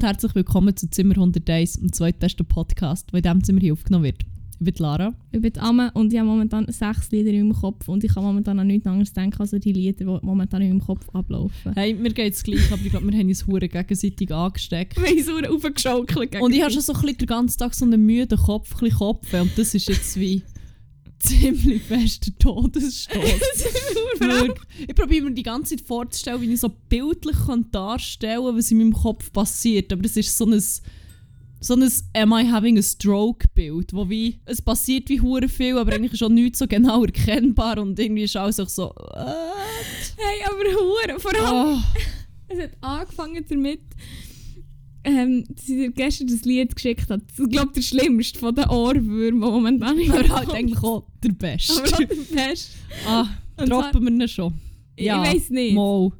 Und herzlich willkommen zu Zimmer 101, dem zweitbesten Podcast, der in diesem Zimmer hier aufgenommen wird. Ich bin Lara. Ich bin Amme und ich habe momentan sechs Lieder in meinem Kopf und ich kann momentan an nichts anderes denken als an die Lieder, die momentan in meinem Kopf ablaufen. Hey, mir geht es gleich, aber ich glaube, wir haben uns hure gegenseitig angesteckt. Wir haben so aufgeschaukelt. Und ich habe schon so ein bisschen den ganzen Tag so einen müden Kopf, ein bisschen Kopf und das ist jetzt wie ziemlich fester Todesstoß. Ich probiere mir die ganze Zeit vorzustellen, wie ich so bildlich kann darstellen kann, was in meinem Kopf passiert. Aber es ist so ein, so ein Am I having a stroke Bild, wo wie, es passiert wie hure viel, aber eigentlich ist auch nichts so genau erkennbar und irgendwie ist alles auch so, what? Hey, aber hure, vor allem, Oh. es hat angefangen damit, ähm, sie dir gestern das Lied geschickt hat. Ich glaube, der schlimmste von den Ohrwürmern, die momentan in Aber halt eigentlich auch der Beste. Aber auch der Beste. ah, droppen wir ihn schon. Ich weiss nicht. Mal.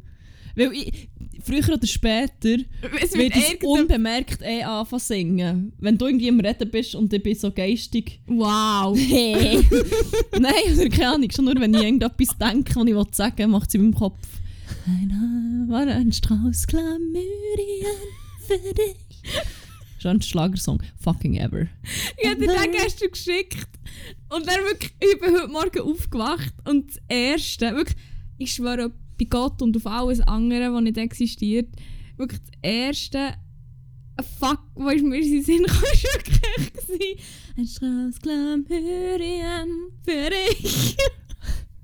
Weil ich, früher oder später Es wird es unbemerkt eh anfangen singen. Wenn du irgendwie am Reden bist und ich bin so geistig. Wow. Hey. Nein, oder keine Ahnung. Schon nur wenn ich irgendetwas denke, was ich sagen will, macht es in meinem Kopf. Ein war ein Strauß Chlamydien für dich. Schon ein Schlagersong. Fucking ever. Ich habe dir den gestern geschickt. Und dann wirklich, ich bin heute Morgen aufgewacht und das Erste, wirklich, ich schwöre bei Gott und auf alles andere, was nicht existiert, wirklich das Erste, fuck, was ist mir in den Sinn gekommen, ist wirklich ein Strauß Chlamydien für dich.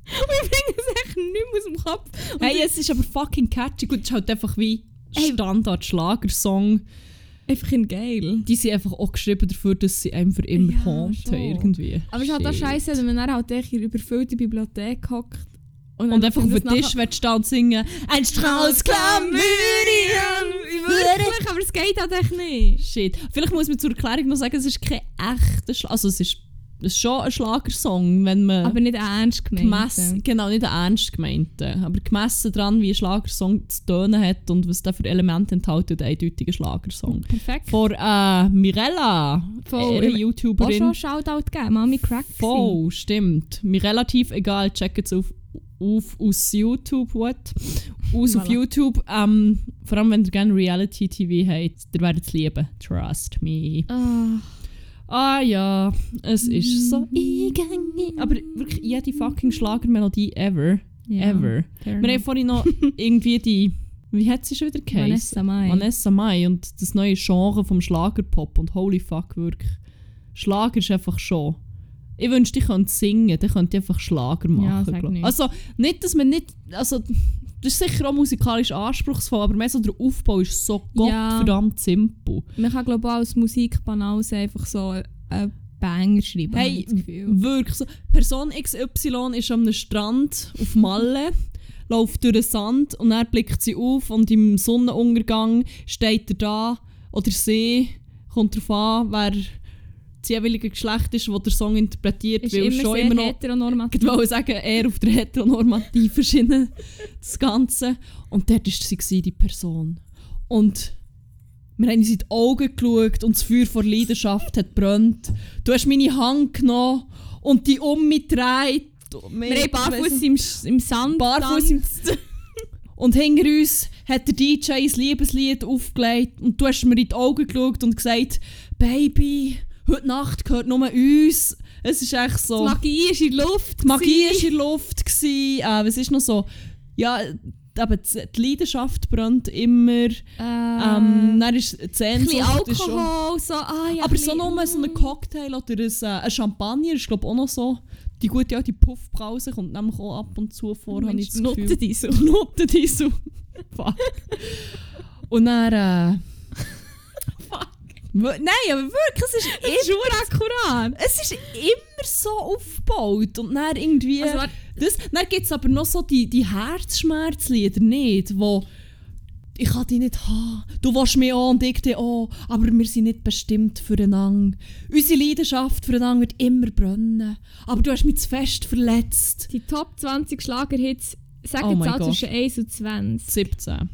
und ich bringe es echt nicht mehr aus dem Kopf. Und Hey, es ist aber fucking catchy. Gut, es ist halt einfach wie. Standard-Schlagersong. einfach in geil. Die sind einfach auch geschrieben dafür, dass sie einem für immer Ja, haunten irgendwie. Aber es ist halt auch scheiße, wenn man dann halt echt in überfüllte Bibliothek hockt. Und einfach auf den Tisch stehen und singen «Ein Strauß Chlamydien!» Wirklich, aber es geht halt echt nicht. Shit. Vielleicht muss man zur Erklärung noch sagen, es ist kein echter Schlag... Also es ist, ist schon ein Schlagersong, wenn man... Aber nicht ernst gemeint. genau, nicht ernst gemeinten, aber gemessen daran, wie ein Schlagersong zu tönen hat und was der für Elemente enthält, ein eindeutiger Schlagersong. Perfekt. Von äh, Mirella, Voll. ihre Ich- Auch YouTuberin. schon Shoutout geben, Mami Crack. Voll, stimmt. Mir relativ egal, checkt es auf, auf aus YouTube, what? Aus auf. YouTube. Ähm, vor allem, wenn ihr gerne Reality-TV habt, ihr werdet es lieben. Trust me. Ah, Ah ja, es ist so eingängig. Aber wirklich jede fucking Schlagermelodie ever. ja. Ever. Wir haben vorhin noch irgendwie die. Wie hat sie schon wieder geheißen? Vanessa Mai. Vanessa Mai und das neue Genre vom Schlagerpop und holy fuck, wirklich. Schlager ist einfach schon. Ich wünschte, ich könnte singen, dann könnte ich einfach Schlager machen. Ja, nicht. Also, nicht, dass man nicht. Also, das ist sicher auch musikalisch anspruchsvoll, aber mehr so der Aufbau ist so Ja. gottverdammt simpel. Man kann glaube ich auch als Musikbanause einfach so einen Banger schreiben. Hey, wirklich so. Person XY ist am Strand auf Malle, läuft durch den Sand und dann blickt sie auf und im Sonnenuntergang steht er da oder sie, kommt darauf an, wer das jeweilige Geschlecht ist, das der Song interpretiert, Ist weil immer schon sehr immer noch heteronormativ. ich wollte sagen, eher auf der heteronormativen Schiene das Ganze. Und dort war sie, die Person. Und wir haben uns in die Augen geschaut und das Feuer vor Leidenschaft hat brennt. Du hast meine Hand genommen und die um mich gedreht. Wir haben barfuß im, im Sand. Barfuß im Und hinter uns hat der DJ ein Liebeslied aufgelegt und du hast mir in die Augen geschaut und gesagt, Baby, heute Nacht gehört nur uns. Es ist echt so... Die Magie ist in der Luft. Die Magie war in der Luft. Gewesen. Äh, was ist noch so? Ja, eben, die Leidenschaft brennt immer. Ähm, dann ist die ein bisschen Sehnsucht. Ist Alkohol, so, ah ja. aber so nur so ein Cocktail oder ein, äh, ein Champagner ist glaube auch noch so. Die gute alte Puffbrause kommt nämlich auch ab und zu vor, habe ich das Gefühl. Nuttendiesel. Nuttendiesel. Fuck. Und dann... Äh, Nein, aber wirklich, es ist, Das ist urakkurat. es ist immer so aufgebaut und dann irgendwie... Also, Das, dann gibt es aber noch so die, die Herzschmerzlieder nicht, wo ich kann dich nicht haben, du willst mich auch und ich dich auch, aber wir sind nicht bestimmt füreinander. Unsere Leidenschaft füreinander wird immer brennen, aber du hast mich zu fest verletzt. die Top 20 Schlagerhits, sag Oh Gott. zwischen 1 und 20. 17.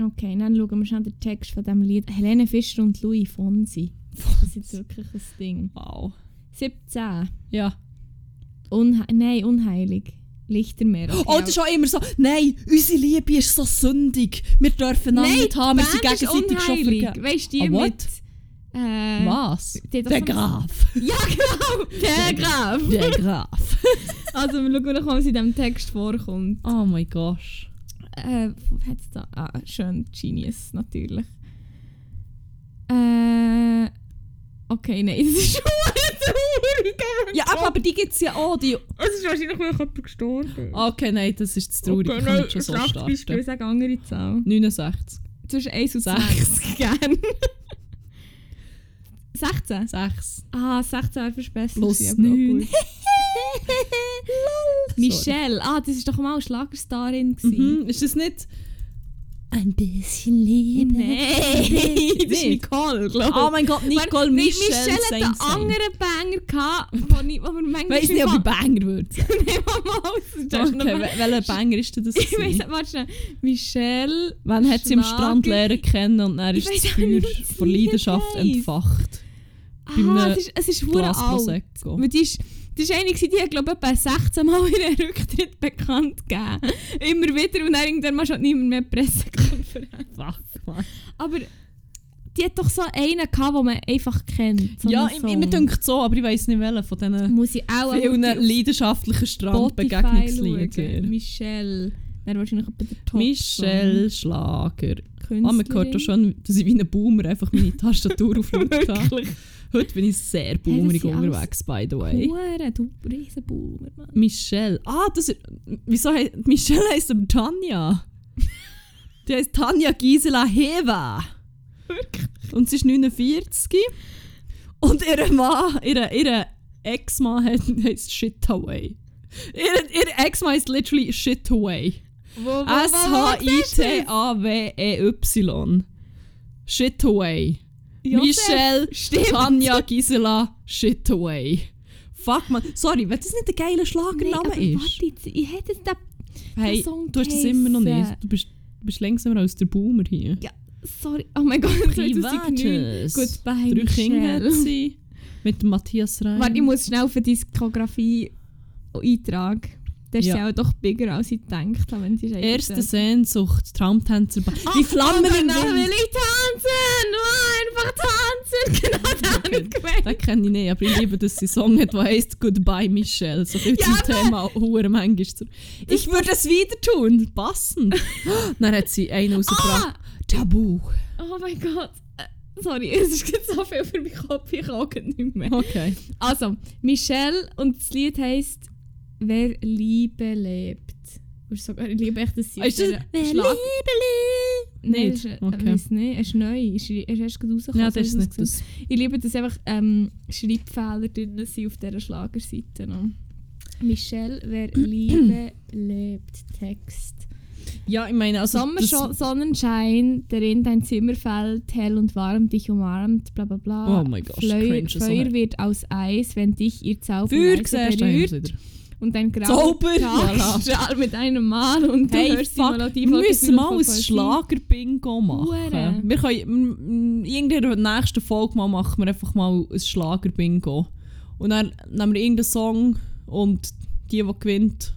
Okay, dann schauen wir schnell den Text von diesem Lied. Helene Fischer und Louis Fonsi. Das ist jetzt wirklich ein Ding. Wow. 17. Ja. Unha Nein, unheilig. Lichtermeer. Okay, Oh, das ist auch immer so, nein, unsere Liebe ist so sündig. Wir dürfen einander nicht haben, wir sind gegenseitig schon. Weißt du, die Ah, mit... Äh, Was? Der Graf. Ja, genau! Der Graf! Der Graf. Also, wir schauen noch, was in diesem Text vorkommt. Oh mein Gott. Äh, wo hat's da? Ah, schön, Genius, natürlich. Äh... Okay, nein, das ist schon traurig. Ja, aber, aber die gibt es ja auch. Die... Es ist wahrscheinlich wirklich jemand gestorben. Okay, nein, das ist zu traurig. Okay, ich kann nein, nicht schon so starten. sag andere Zahl. 69. Zwischen 1 und Sechs. 6. Gern. 16? 6. Ah, 16 wäre fast besser. Plus gewesen, aber auch 9. Michelle, ah, das war doch mal Schlagerstarin. Mhm. Ist das nicht... Ein bisschen Liebe. Nein, das ist Nicht? Nicole, glaube Oh mein Gott, Nicole Mi- Michelle, Michelle hat einen anderen Banger gehabt, wo, ich, wo wir manchmal... Weiss nicht, ob ich Banger würde sagen. Okay, wel- welcher Banger ist denn das? Ich weiss, gewesen? warte schnell. Michelle... Wann hat sie am. Strand lernen kennen und dann Ich ist das Feuer nicht, Leidenschaft entfacht. Bei einem Ah, es ist, es ist verdammt Glas alt. Prosecco. Weil die ist, die ist eine, die hat, glaube ich, etwa 16 Mal ihren Rücktritt bekannt gegeben. Immer wieder und dann irgendwann schon niemand mehr Pressekonferenz. Fuck, man. Aber die hat doch so einen gehabt, den man einfach kennt. So Ja, ich, mir denkt so, aber ich weiss nicht welchen von diesen Muss ich auch vielen leidenschaftlichen schauen. Michelle. Wäre wahrscheinlich etwa der Top Michelle Schlager. Künstlerin. Ah, man hört auch schon, dass ich wie ein Boomer einfach meine Tastatur auf. Wirklich. Heute bin ich sehr boomerig alles unterwegs, by the way. Hure, du Riesenboomer, Mann. Michelle. Ah, das ist, wieso he, Michelle heisst aber Tanja. Die heisst Tanja Gisela Heva. Und sie ist 49. Und ihr Mann, ihr, ihr Ex-Mann heisst Shitaway. Ihr, ihr Ex-Mann heisst literally Shitaway. Wo, S-H-I-T-A-W-E-Y. Shitaway. Josef, Michelle, stimmt. Tanja Gisela Shitaway. Fuck man, sorry, wenn das nicht ein geiler Nein, Schlagername aber ist. warte jetzt, ich hätte den... Hey, Song du hast das immer noch nicht. Du bist, du bist längsamer als der Boomer hier. Ja, sorry. Oh mein Gott, 2009. Privates. Goodbye, Drei Kinder hat sie. Mit Matthias Reim. Warte, ich muss schnell für die Diskografie eintragen. Der ist Ja. ja auch doch bigger, als ich gedacht habe, wenn sie Erste Sehnsucht, Traumtänzer. Ah, Die Flammen oh, im genau, will Wind. ich tanzen! Nur einfach tanzen! Genau, Okay. den gewählt. Den kenne ich nicht, aber ich liebe, dass sie Song hat, der heisst Goodbye Michelle. So viel Ja, zum Thema Hure manchmal. zu- Ich würde es wieder tun. Passend. Dann hat sie einen rausgebracht. Tabu. Oh mein Gott. Äh, Sorry, es ist jetzt so viel für meinen Kopf, ich kann auch nicht mehr. Okay. Also, Michelle und das Lied heisst Wer Liebe lebt. Ist sogar, ich liebe echt das Ist das Schlag. Nein, Nicht? das ist, Okay. okay. weiß nicht, es ist neu, ist, ist erst gerade rausgekommen. Ja, das ist nicht das. Ich liebe, dass einfach ähm, Schreibfehler drin sind auf dieser Schlagerseite. noch. Michelle, wer Liebe lebt, Text. Ja, ich meine, also. Sommer, Sonnenschein, der in dein Zimmer fällt, hell und warm dich umarmt, bla bla bla. Oh mein Gott, Feuer, Feuer wird aus Eis, wenn dich ihr Zauber berührt. Und grauer Zauber, strahlt mit einem Mal und du Hey, hörst fuck, die Melodie wir müssen mal ein. Schlager-Bingo machen. Wir können, in der nächsten Folge mal machen wir einfach mal ein Schlager-Bingo. Und dann nehmen wir irgendeinen Song und die, die gewinnt,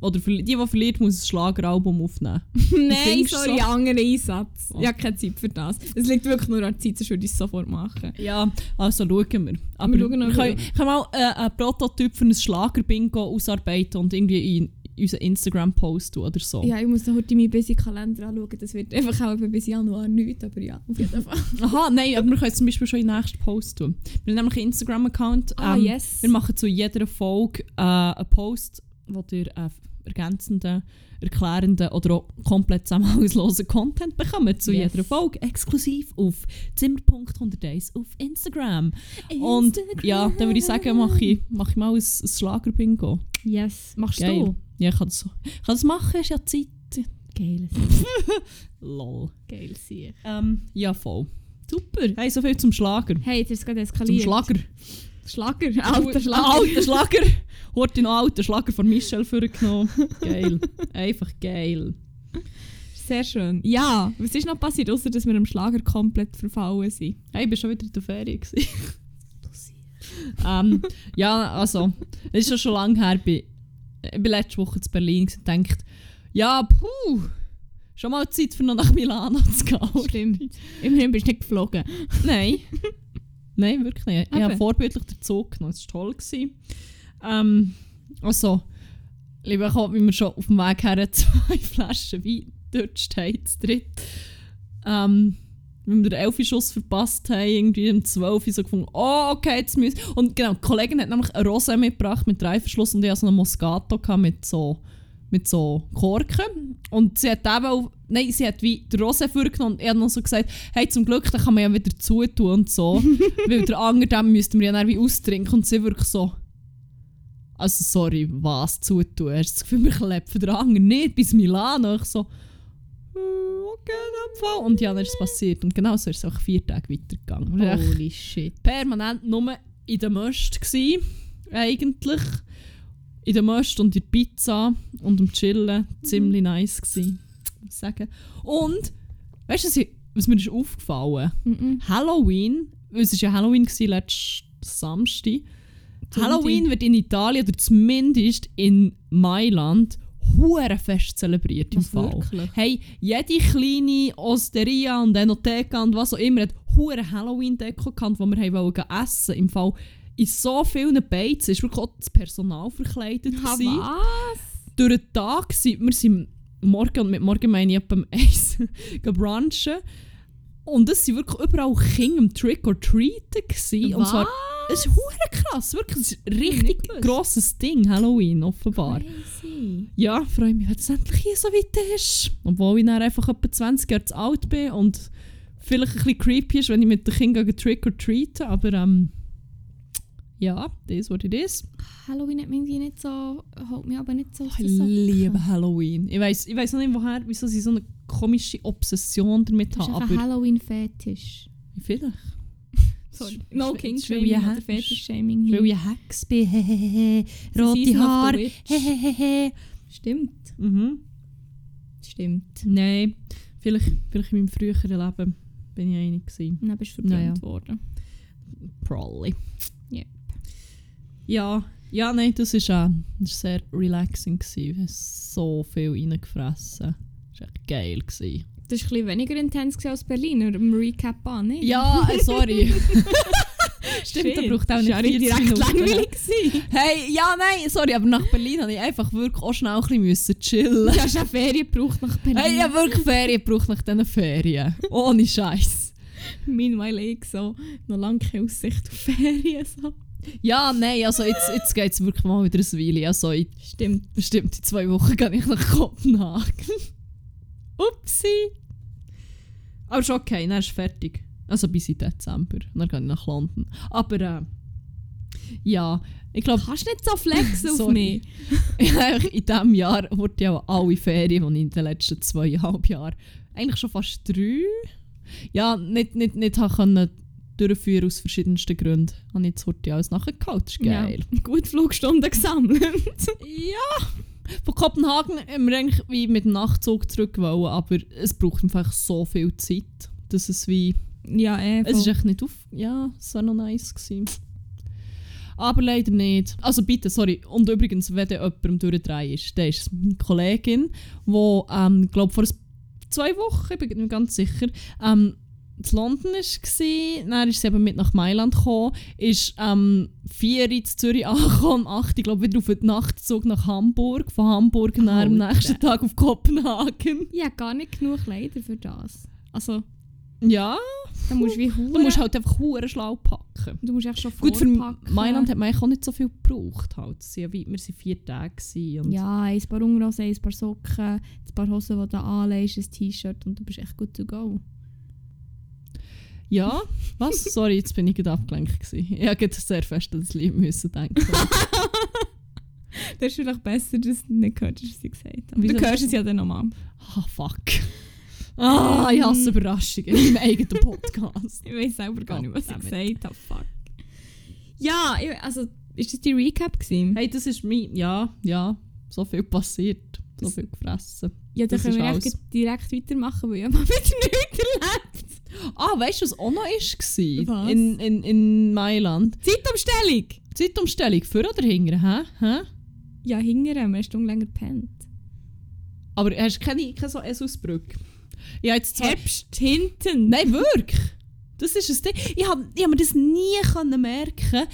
oder die, die verliert, muss ein Schlageralbum aufnehmen. Nein, sorry, so? anderer Einsatz. Oh. Ich habe keine Zeit für das. Es liegt wirklich nur an der Zeit, sonst würde ich es sofort machen. Ja, also schauen wir. Aber Wir schauen noch können, können mal äh, einen Prototyp für ein Schlager-Bingo ausarbeiten und irgendwie in unseren Instagram-Post tun oder so. Ja, ich muss noch heute meinen busy Kalender anschauen. Das wird einfach auch bis Januar nichts, aber ja, auf jeden Fall. Aha, nein, aber wir können es zum Beispiel schon in den nächsten Post tun. Wir haben nämlich einen Instagram-Account. Ah, ähm, yes. Wir machen zu jeder Folge äh, einen Post, wo ihr äh, ergänzenden, erklärenden oder auch komplett zusammenhangslosen Content bekommt zu Yes. jeder Folge. Exklusiv auf Zimmer.101 auf Instagram. Und ja, dann würde ich sagen, mache ich, mach ich mal ein, ein Schlager-Bingo. Yes, machst Geil. du? Ja, ich kann das, ich kann das machen, ist ja Zeit. Geil, Lol. geil, sicher. Ähm, ja, voll. Super. Hey, so viel zum Schlager. Hey, das ist gerade Zum eskaliert. Schlager. Schlager, alter Schlager. Alter Schlager. Heute noch alter Schlager von Michelle vorgenommen. Geil. Einfach geil. Sehr schön. Ja, was ist noch passiert, außer dass wir am Schlager komplett verfallen sind? Hey, ich war schon wieder in der Ferien. ähm, ja, also, es ist ja schon lange her, ich bin letzte Woche in Berlin und dachte, ja, puh, schon mal Zeit für noch nach Milano zu gehen. Stimmt. Immerhin bist du nicht geflogen. Nein. Nein, wirklich nicht. Ich habe vorbildlich den Zug genommen. Es war toll. Gewesen. Ähm, also, lieber Gott, wie wir schon auf dem Weg her zwei Flaschen Wein gedutscht haben, zu dritt. Ähm, wenn wir den 11 Schuss verpasst haben, irgendwie um 12 Uhr so gefunden, oh, okay, jetzt müssen Und genau, die Kollegin hat nämlich eine Rosé mitgebracht mit Reißverschluss und ich hatte so einen Moscato mit so mit so Korken. Und sie hat eben auch, nein, sie hat wie den Rosé vorgenommen und er hat noch so gesagt, hey, zum Glück, den kann man ja wieder zutun und so. weil der andere, den müssten wir ja dann wie austrinken. Und sie wirklich so, also sorry, was zutun? Hast du das Gefühl, wir klepfen den anderen nicht bis Milano? Ich so, «Äh, okay, in Fall. Und ja, dann ist es passiert. Und genau so ist es auch vier Tage weitergegangen. Holy shit. permanent nur in der Möst gsi, eigentlich. In der Möst und in der Pizza und am Chillen. Ziemlich nice gsi, muss sagen. Und, weißt du, was, ich- was mir ist aufgefallen? Mhm. Halloween, es war ja Halloween letzten Samstag. Sonntag. Halloween wird in Italien oder zumindest in Mailand hure fest zelebriert im Was, Fall. wirklich? Hey, jede kleine Osteria und Enotheka und was auch immer hat hure Halloween-Deko gehabt, wo wir haben wollen essen. Im Fall in so vielen Beizen ist wirklich auch das Personal verkleidet. Gewesen. was? Durch den Tag sind wir sind morgen, und mit morgen meine ich etwa um eins, gehen brunchen. Und es sind wirklich überall Kinder am Trick-or-Treaten. gewesen. Und zwar es ist hure krass, wirklich. Es ist ein richtig grosses Ding, Halloween, offenbar. Crazy. Ja, freue mich, wenn es endlich hier so weit ist. Obwohl ich dann einfach etwa 20 Jahre alt bin und vielleicht ein bisschen creepy ist, wenn ich mit den Kindern trick or treaten, aber ähm, ja, das ist, was it is. Halloween hat mich irgendwie nicht so, holt mich aber nicht so aus Ich liebe Halloween. Ich weiß ich weiss noch nicht, woher, wieso sie so eine komische Obsession damit Das ist haben, einfach ein Halloween-Fetisch. vielleicht. Sorry. No Das King Shaming oder Hex- Fetisch-Shaming Weil ich Hex bin, hehehe, rote Haare, Witch. hehehe. Stimmt. Mhm. Stimmt. Nein, vielleicht, vielleicht in meinem früheren Leben bin ich einig gewesen. Dann bist du verbrannt Naja. worden. Probably. Ja, ja, nein, das ist auch das ist sehr relaxing gewesen. Wir haben so viel reingefressen. Das war echt geil. Gewesen. Das war ein bisschen weniger intens als Berlin, oder im Recap an, nicht? Ja, äh, sorry. Stimmt, da braucht auch nicht war ja 40 direkt langweilig. gewesen. Hey, ja, nein, sorry, aber nach Berlin habe ich einfach wirklich auch schnell ein bisschen müssen chillen. Du hast eine Ferien gebraucht nach Berlin. Hey, habe wirklich Ferien gebraucht nach diesen Ferien. Ohne Scheiß. Meanwhile ich so, noch lange keine Aussicht auf Ferien. So. Ja, nein, also jetzt, jetzt geht es wirklich mal wieder ein Weile. Also in Stimmt. bestimmt in zwei Wochen gehe ich nach Kopenhagen. Upsi. Aber ist okay, dann ist fertig. Also bis in Dezember. Dann gehe ich nach London. Aber äh, ja, ich glaube, Kannst nicht so flexen auf mich. in diesem Jahr wurden ja alle Ferien, die ich in den letzten zweieinhalb Jahren, eigentlich schon fast drei, ja, nicht, nicht, nicht habe können durchführen aus verschiedensten Gründen. Habe ich jetzt heute alles nachgeholt. Das ist geil. Ja, gut Flugstunden gesammelt. Ja. Von Kopenhagen haben wir eigentlich wie mit dem Nachtzug zurück wollen, aber es braucht einfach so viel Zeit, dass es wie... ja, eh. Es ist echt nicht auf... Ja, es war noch nice gewesen. Aber leider nicht. Also bitte, sorry. Und übrigens, wenn der jemandem durchdrehen ist, dann ist es meine Kollegin, die, ähm, glaube vor zwei Wochen, ich bin nicht ganz sicher, ähm, in London war. Dann ist sie eben mit nach Mailand gekommen, ist ähm, 4 Uhr in Zürich angekommen, um 8 Uhr, glaube wieder auf den Nachtzug nach Hamburg, von Hamburg dann am Alter. nächsten Tag auf Kopenhagen. Ich habe gar nicht genug Kleider für das. Also, Ja, da musst du wie du hure- musst halt einfach hure schlau packen. du musst echt schon Gut, für vorpacken. Mailand hat man eigentlich auch nicht so viel gebraucht. Halt. Ja wir waren vier Tage. Und Ja, ein paar Unterhosen, ein paar Socken, ein paar Hosen, die du anlegst, ein T-Shirt und du bist echt gut to go. Ja, was? Sorry, jetzt bin ich gerade abgelenkt. Gewesen. Ich habe sehr fest an das Lied müssen denken. Das ist vielleicht besser, dass du nicht gehört hast, was ich gesagt habe. Du hörst es ja dann nochmal. Ah, fuck. Ah, ich hasse Ähm. Überraschungen in meinem eigenen Podcast. Ich weiß selber gar nicht, was ich gesagt habe. Fuck. Ja, also, ist das die Recap gewesen? Hey, das ist mein... Ja, ja, so viel passiert. So viel gefressen. ja, dann das können wir direkt weitermachen, weil ich mal wieder nichts erlebt. Ah, weißt du, was auch noch ist? Was? In, in, in Mailand? Zeitumstellung! Zeitumstellung, für oder hinter? Hä? Hä? Ja, hingern, man eine Stunde länger pennt. Aber hast du keine, keine so Esusbrücke? Ich habe jetzt zwei... Herbst hinten. Nein, wirklich. Das ist ein Ding. Ich habe ich hab mir das nie können merken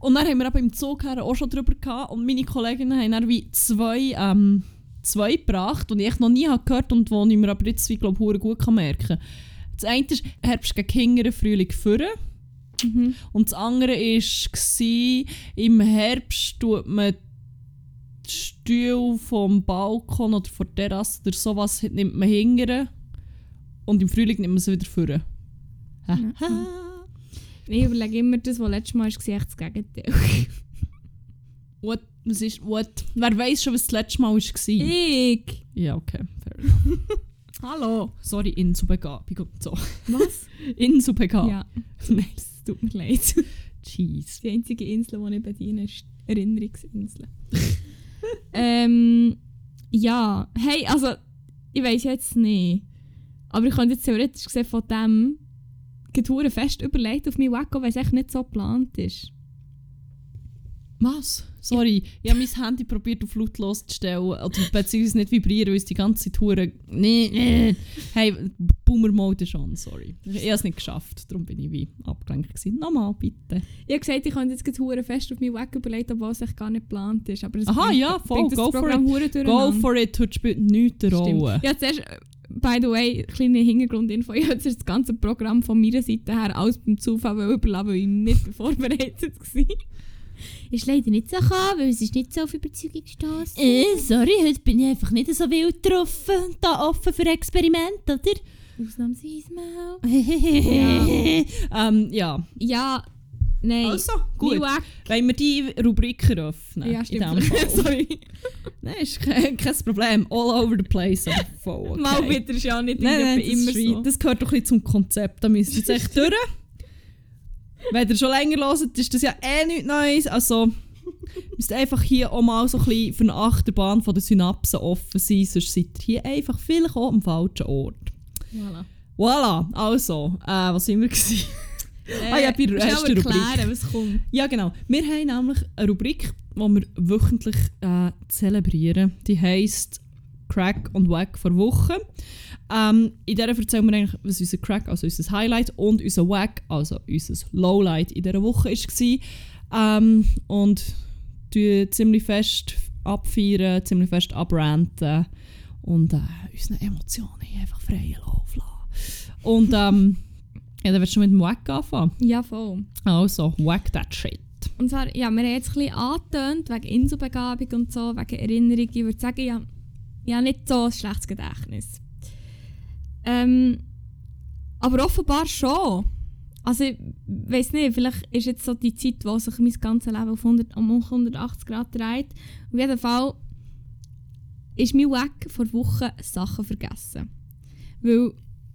Und dann haben wir eben im Zug her auch schon drüber gehabt. Und meine Kolleginnen haben dann wie zwei, ähm, zwei gebracht, die ich noch nie habe gehört und die ich mir aber jetzt, wie glaube ich, gut kann merken kann. Das eine ist Herbst gegen Hingern, Frühling führen. Mhm. Und das andere war, im Herbst tut man die Stühle vom Balkon oder von der Terrasse oder sowas nimmt man hingern. Und im Frühling nimmt man sie wieder führen. Mhm. Ich überlege immer, das, was letztes Mal war, echt das Gegenteil. What? Was ist what? Wer weiß schon, was das letzte Mal war? ich! Ja, okay. Fair enough. Hallo! Sorry, Inselbegabung und so. Was? Inselbegabung. ja, Nein. es tut mir leid. Jeez. Die einzige Insel, die ich bediene, ist Erinnerungsinsel. ähm, ja, hey, also, ich weiß jetzt nicht. Aber ich könnte jetzt theoretisch gesehen von dem Getouren fest überlegt auf mein Wacko, weil es echt nicht so geplant ist. Was? Sorry, ich habe mein Handy probiert auf lautlos zu stellen, oder beziehungsweise nicht vibrieren, weil es die ganze Zeit hure- Nee, nee. Hey, Boomer-Mode schon, sorry. Ich habe es nicht geschafft, darum bin ich wie abgelenkt gewesen. Nochmal, bitte. Ich habe gesagt, ich könnte jetzt Getouren fest auf mein Wacko überlegt, obwohl es echt gar nicht geplant ist. Aber Aha, bringt- ja, voll, bringt go for hure Go for it, heute spielt nichts eine. Rolle. Ja, zuerst, by the way, kleine Hintergrundinfo. Ich habe das ganze Programm von meiner Seite her alles beim Zufall überlassen, weil ich nicht vorbereitet war. Ist leider nicht so gekommen, weil es ist nicht so auf Überzeugung gestoßen. Äh, sorry, heute bin ich einfach nicht so wild getroffen und da offen für Experiment, oder? Ausnahmsweise mal. Ja. ähm, ja. Ja, nein. Also, gut. Wollen wir die Rubrik eröffnen? Ja, stimmt. Sorry. Nein, ist kein, kein Problem. All over the place. aber voll okay. Mal wieder ist ja nicht Nein, nein, das, immer ist wie- so. das gehört doch ein bisschen zum Konzept. Da müsst ihr jetzt echt durch. Wenn ihr schon länger hört, ist das ja eh nichts Neues. Also, müsst einfach hier auch mal so ein bisschen für eine Achterbahn von den Synapsen offen sein, sonst seid ihr hier einfach vielleicht auch am falschen Ort. Voilà. Voilà, also, äh, was sind wir gewesen? Ah ja, bei der ersten Rubrik. erklären, was kommt. Ja, genau. Wir haben nämlich eine Rubrik, die wir wöchentlich äh, zelebrieren. Die heisst Crack und Wack vor Woche. Ähm, in der erzählen wir eigentlich, was unser Crack, also unser Highlight, und unser Wack, also unser Lowlight in dieser Woche war. Ähm, und ziemlich fest abfeiern, ziemlich fest abranten und äh, unseren Emotionen einfach freien Lauf lassen. Und ähm, ja, dann willst du mit dem Wack anfangen. Ja, voll. Also, whack that shit. Und zwar, ja, wir haben jetzt ein bisschen angetönt, wegen Inselbegabung und so, wegen Erinnerung. Ich würde sagen, ja, ja nicht so ein schlechtes Gedächtnis. Ähm, aber offenbar schon. Also ich weiß nicht, vielleicht ist jetzt so die Zeit, wo sich mein ganzes Leben auf 100, um 180 Grad dreht. Auf jeden Fall ist mein Weg vor Wochen Sachen vergessen. Weil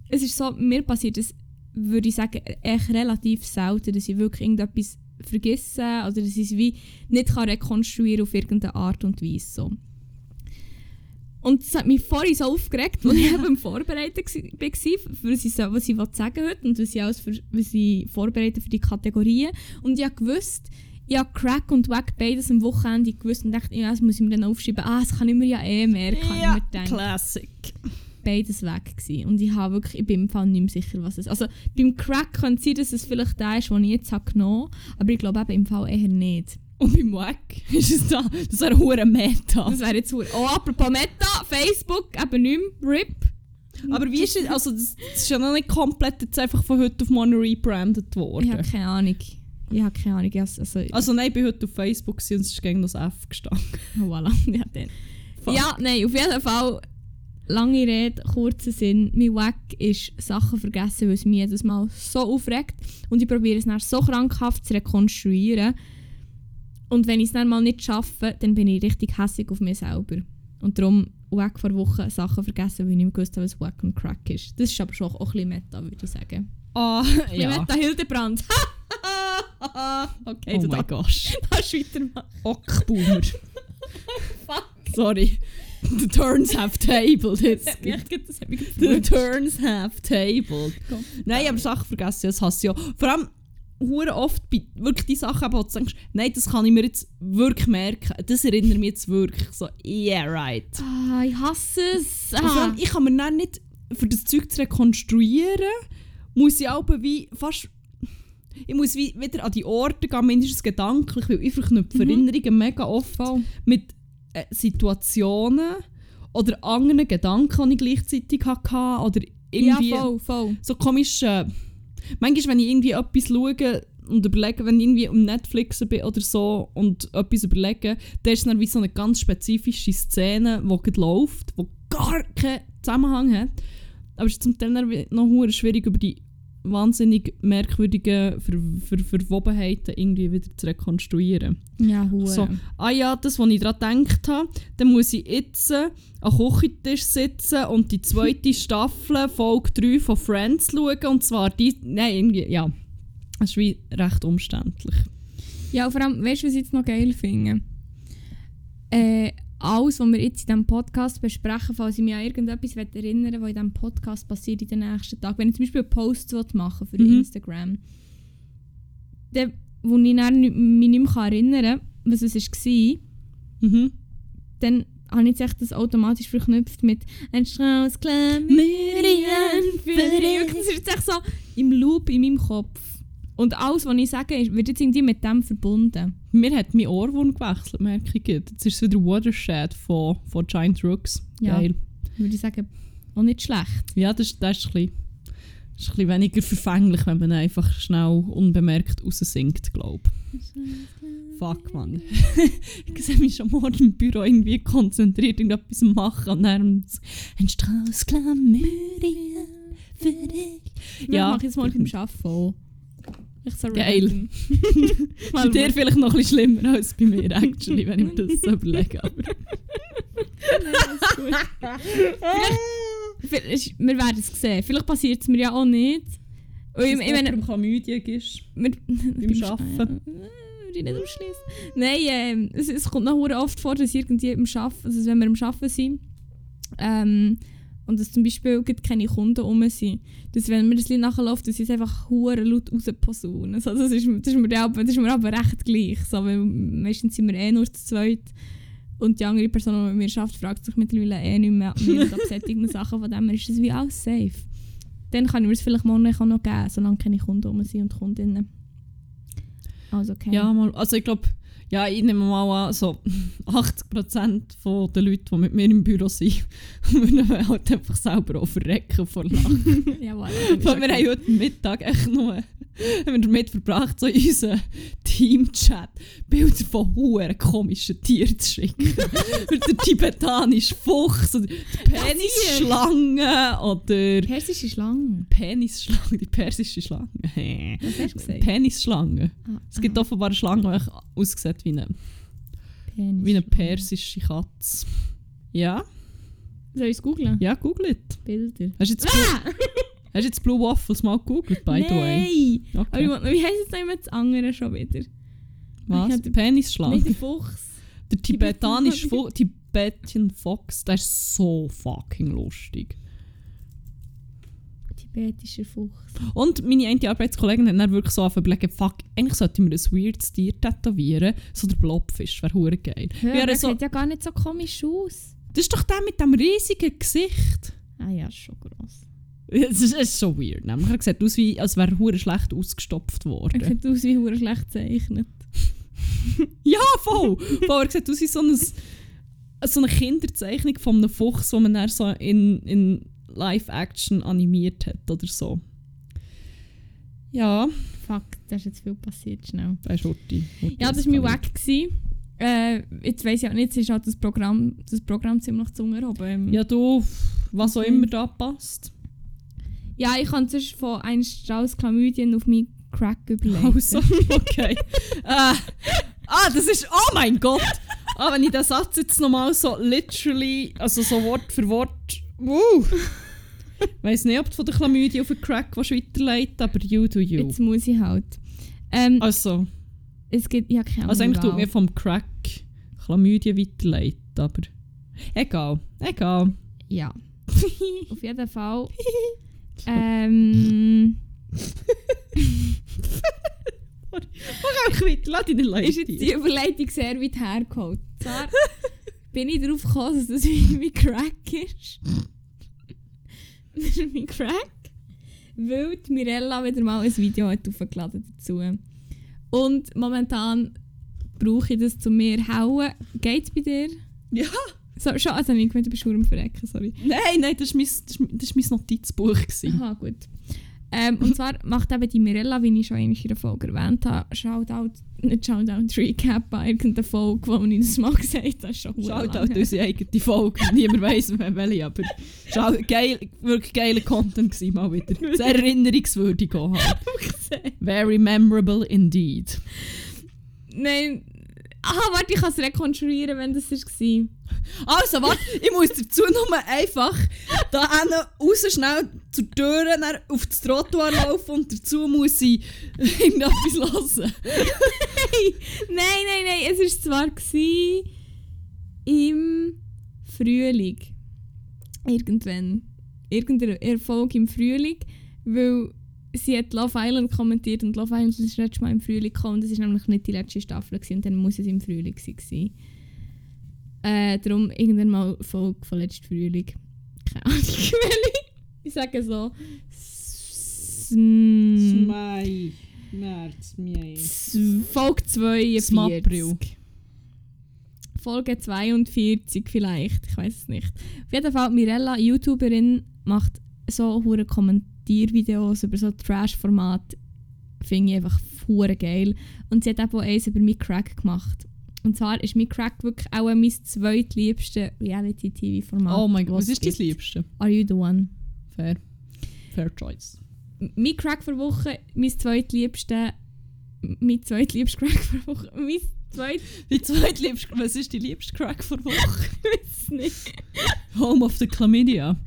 es ist so, mir passiert es, würde ich sagen, echt relativ selten, dass ich wirklich irgendetwas vergesse oder dass ich es wie nicht kann rekonstruieren auf irgendeine Art und Weise. So. Und es hat mich vorhin so aufgeregt, als ich eben vorbereitet war, für was ich, so, was ich wollte sagen heute und was ich, alles für, was ich vorbereite für die Kategorien. Und ich habe gewusst, ich habe Crack und Wack beides am Wochenende gewusst und dachte, ja, das muss ich mir dann aufschreiben. Ah, das kann ich mir ja eh merken. gedacht Classic. beides weg gewesen. Und ich, habe wirklich, ich bin im Fall nicht mehr sicher, was es ist. Also beim Crack könnte es sein, dass es vielleicht der ist, den ich jetzt habe genommen habe. Aber ich glaube eben im Fall eher nicht. Und beim Wack ist es da, das wäre hure Meta. Das wäre jetzt hure- Oh, apropos Meta, Facebook, eben nicht mehr. RIP. Aber wie ist es, also das, das ist ja noch nicht komplett jetzt einfach von heute auf morgen rebrandet Ich worden. habe keine Ahnung. Ich habe keine Ahnung. Also, also, Also nein, ich bin heute auf Facebook und es ist gegen das F gestanden. oh, voilà. Ja, dann. Fuck. ja, nein, auf jeden Fall. Lange Rede, kurzer Sinn. Mein Wack ist Sachen vergessen, weil es mich jedes Mal so aufregt. Und ich probiere es dann so krankhaft zu rekonstruieren. Und wenn ich es dann mal nicht schaffe, dann bin ich richtig hässlich auf mich selber. Und darum Wack vor Wochen Sachen vergessen, weil ich nicht mehr gewusst habe, was Wack und Crack ist. Das ist aber schon auch ein bisschen Meta, würde ich sagen. Ah, Ein ja. Meta Hildebrand. okay, Oh du mein gosh. darfst weitermachen. Ockboomer. Fuck. Sorry. The turns have tabled. Jetzt. Mich The turns have tabled. Nein, aber Sachen vergessen, das hasse ich ja. Vor allem, hure oft bei wirklich die Sachen, wo du denkst, nein, das kann ich mir jetzt wirklich merken. Das erinnert mich jetzt wirklich so, yeah, right. Ah, ich hasse es. Ah. ich kann mir dann nicht, für das Zeug zu rekonstruieren, muss ich aber wie fast... Ich muss wie wieder an die Orte gehen, mindestens gedanklich, weil ich verknüpfe Mhm. Erinnerungen mega oft mit äh, Situationen oder anderen Gedanken, die ich gleichzeitig hatte. Oder irgendwie Ja, voll, voll. so komisch. Äh, manchmal, wenn ich irgendwie etwas schaue und überlege, wenn ich irgendwie um Netflix bin oder so und etwas überlege, dann ist es dann wie so eine ganz spezifische Szene, die läuft, die gar keinen Zusammenhang hat. Aber es ist zum Teil noch schwierig, über die wahnsinnig merkwürdigen Ver Ver Verwobenheiten irgendwie wieder zu rekonstruieren. Ja, hure. So, ah ja, das, was ich daran gedacht habe, dann muss ich jetzt äh, am Küchentisch sitzen und die zweite Staffel, Folge 3 von Friends schauen. Und zwar die, nein, irgendwie, ja. Das ist wie recht umständlich. Ja, und vor allem, weißt du, was ich jetzt noch geil finde? Äh, alles, was wir jetzt in diesem Podcast besprechen, falls ich mich an irgendetwas erinnern will, was in diesem Podcast passiert in den nächsten Tagen. Wenn ich zum Beispiel einen Post machen für Mhm. Instagram, dann, wo ich dann mich nicht mehr erinnern kann, was es war, Mhm. dann habe ich jetzt das automatisch verknüpft mit «Ein Strauß Glamurien für dich». Das ist jetzt echt so im Loop in meinem Kopf. Und alles, was ich sage, ist- wird jetzt irgendwie mit dem verbunden. Mir hat mein Ohrwurm gewechselt, merke ich. gerade. Jetzt ist es wieder Watershed von, von Giant Rooks. Ja. Geil. Würde ich sagen, auch nicht schlecht. Ja, das, ist- das, ist ein bisschen, ist ein bisschen weniger verfänglich, wenn man einfach schnell unbemerkt raussingt, glaube ich. Fuck, Mann. ich sehe mich schon morgen im Büro irgendwie konzentriert irgendetwas machen und dann ein Strauß Klammerien für dich. Ja, Ja. mache ich jetzt morgen im Arbeiten auch. So Geil. Bei dir vielleicht noch ein bisschen schlimmer als bei mir, actually, wenn ich mir das so überlege. Aber Vielleicht- Wir werden es sehen. Vielleicht passiert es mir ja auch nicht. Und ich, ich meine, um Chlamydien ist. wir, Beim Arbeiten. Äh, ich nicht ausschließen. Nein, ähm, es, es kommt noch oft vor, dass irgendwie im Arbeiten, also wenn wir im Arbeiten sind, ähm, und dass zum Beispiel keine Kunden rum sind, dass wenn mir das Lied nachläuft, dass sie es einfach hure laut rausposaunen. So, das, ist, das, ist mir aber, das ist mir aber recht gleich. So, weil meistens sind wir eh nur zu zweit. Und die andere Person, die mit mir arbeitet, fragt sich mittlerweile eh nicht mehr, mehr ab solchen Sachen. Von dem her ist das wie alles safe. Dann kann ich mir es vielleicht morgen auch noch geben, solange keine Kunden rum sind und Kundinnen. Also okay. Ja, mal, also ich glaube, ja, ich nehme mal an, so 80% von den Leuten, die mit mir im Büro sind, würden halt einfach selber auch verrecken vor Lachen. ja voilà, Weil wir haben heute Mittag echt nur haben wir damit verbracht, so unseren Team-Chat Bilder von huere komischen Tieren zu schicken. der tibetanische Fuchs oder die Penisschlange oder Persische Schlange. Penisschlange, die persische Schlange. Was hast du gesagt? Penisschlange. Ah, Es gibt offenbar eine Schlange, die aussieht wie eine, Penis. wie eine persische Katze. Ja, Soll ich es googeln? ja, googelt. Bilder. Hast du jetzt, Blue, hast du jetzt Blue Waffles mal gegoogelt, by the way? Nein! Aber Okay. will- wie heisst jetzt immer das andere schon wieder? Was? Ja, der- Penisschlange? Nicht der Fuchs. Der tibetanische Fu Tibetan Fox, der ist so fucking lustig. Tibetischer Fuchs. Und meine eine Arbeitskollegin hat dann wirklich so angefangen fuck, eigentlich sollten wir ein weirdes Tier tätowieren. So der Blobfisch, wäre hure geil. Hör, Ja, der so, sieht ja gar nicht so komisch aus. das ist doch der mit dem riesigen Gesicht. Ah ja, ist schon gross. Es ist, es ist so weird. Nämlich, er sieht aus, wie, als wäre er schlecht ausgestopft Er worden. sieht aus wie hure schlecht gezeichnet. Ja, voll! voll er sieht aus wie so, ein, so eine Kinderzeichnung von einem Fuchs, den man dann so in, in Live-Action animiert hat oder so. Ja, Fuck, da ist jetzt viel passiert, schnell. da ist Horti. Ja, das war mein Wack. Äh, jetzt weiss ich auch nicht, jetzt ist halt das Programm, das Programm ziemlich zu oben. Ja, du, was auch Okay. immer da passt. Ja, ich kann sonst von einem Strauß Chlamydien auf meinen Crack überlegen. Also, okay. äh, ah, das ist, oh mein Gott! Ah, wenn ich den Satz jetzt nochmal so literally, also so Wort für Wort, uh, weiß nicht, ob du von der Chlamydie auf den Crack weiterleiten, aber you do you. Jetzt muss ich halt. Ähm, Also, es gibt, ja keine also eigentlich tut mir vom Crack Chlamydien weiterleiten, aber egal, egal. Ja. Auf jeden Fall. ähm, einfach weiter, lass dich nicht ist jetzt die Überleitung sehr weit hergeholt. Zwar bin ich darauf gekommen, dass das wie Crack ist. wie Crack. Weil die Mirella wieder mal ein Video hat aufgeladen dazu. Und momentan brauche ich das zu mir hauen. Geht's bei dir? Ja. So, schon, also gemeint, du bist verdammt verrecken, sorry. Nein, nein, das war mein, das war- das war mein Notizbuch. gewesen. Aha, gut. Ähm, und zwar macht eben die Mirella, wie ich schon in der Folge erwähnt habe, Shoutout, nicht Shoutout, Recap bei irgendeiner Folge, wo ich das mal gesagt ist schon halt unsere eigene Folge. Niemand weiss mehr welche, aber schau, geil, wirklich geiler Content gewesen, mal wieder. Sehr erinnerungswürdig auch halt. Very memorable indeed. Nein. Aha, warte, ich kann es rekonstruieren, wenn das war. Also, warte, ich muss dazu nur einfach da hinten raus schnell zur Tür, dann auf das Trottoir laufen und dazu muss ich irgendetwas hören. Nein, nein, nein, es war zwar im Frühling. Irgendwann. Irgendeine Erfolg im Frühling, weil sie hat Love Island kommentiert und Love Island ist das letzte Mal im Frühling gekommen und das war nämlich nicht die letzte Staffel gewesen, und dann muss es im Frühling sein. Äh, darum irgendwann mal Folge von letztem Frühling. Keine Ahnung. Ich sage so. Mai, März, Mai. Folge 42. Smapril. Folge 42 vielleicht, ich weiß es nicht. Auf jeden Fall, Mirella, YouTuberin, macht so hure Kommentiervideos über so Trash-Format. Finde ich einfach hure geil. Und sie hat auch eins über My Crack gemacht. Und zwar ist My Crack wirklich auch mein zweitliebstes Reality-TV-Format. Oh mein Gott, was ist dein. Liebste? Are you the one? Fair. Fair choice. mein Crack für Woche, mein zweitliebste, mein zweitliebstes Crack für Woche, mein zweit, Die zweitliebste, was ist die liebste Crack vor Woche? weiß nicht. Home of the Chlamydia.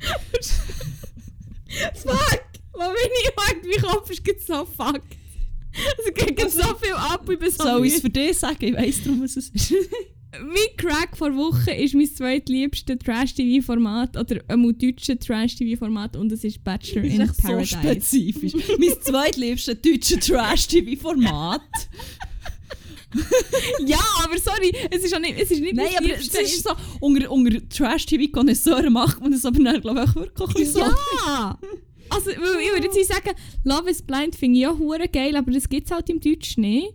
Fuck! Wo bin ich heute? Mein Kopf ist gerade so fuck. Es geht gerade so viel ab, ich bin so Soll ich es für dich sagen? Ich weiss darum, was es ist. Mein Crack vor Woche ist mein zweitliebstes Trash-TV-Format oder ein deutsches Trash-TV-Format und es ist Bachelor in echt so Paradise. spezifisch. mein zweitliebste deutsche Trash-TV-Format. ja, aber sorry, es ist, auch nicht, es ist nicht Nein, aber es ist so, unter, unter Trash-TV-Konnoisseuren macht man das aber dann, glaube ich, wirklich bisschen so. Ja! Also, ich würde jetzt sagen, Love is Blind finde ich auch hure geil, aber das gibt es halt im Deutsch nicht.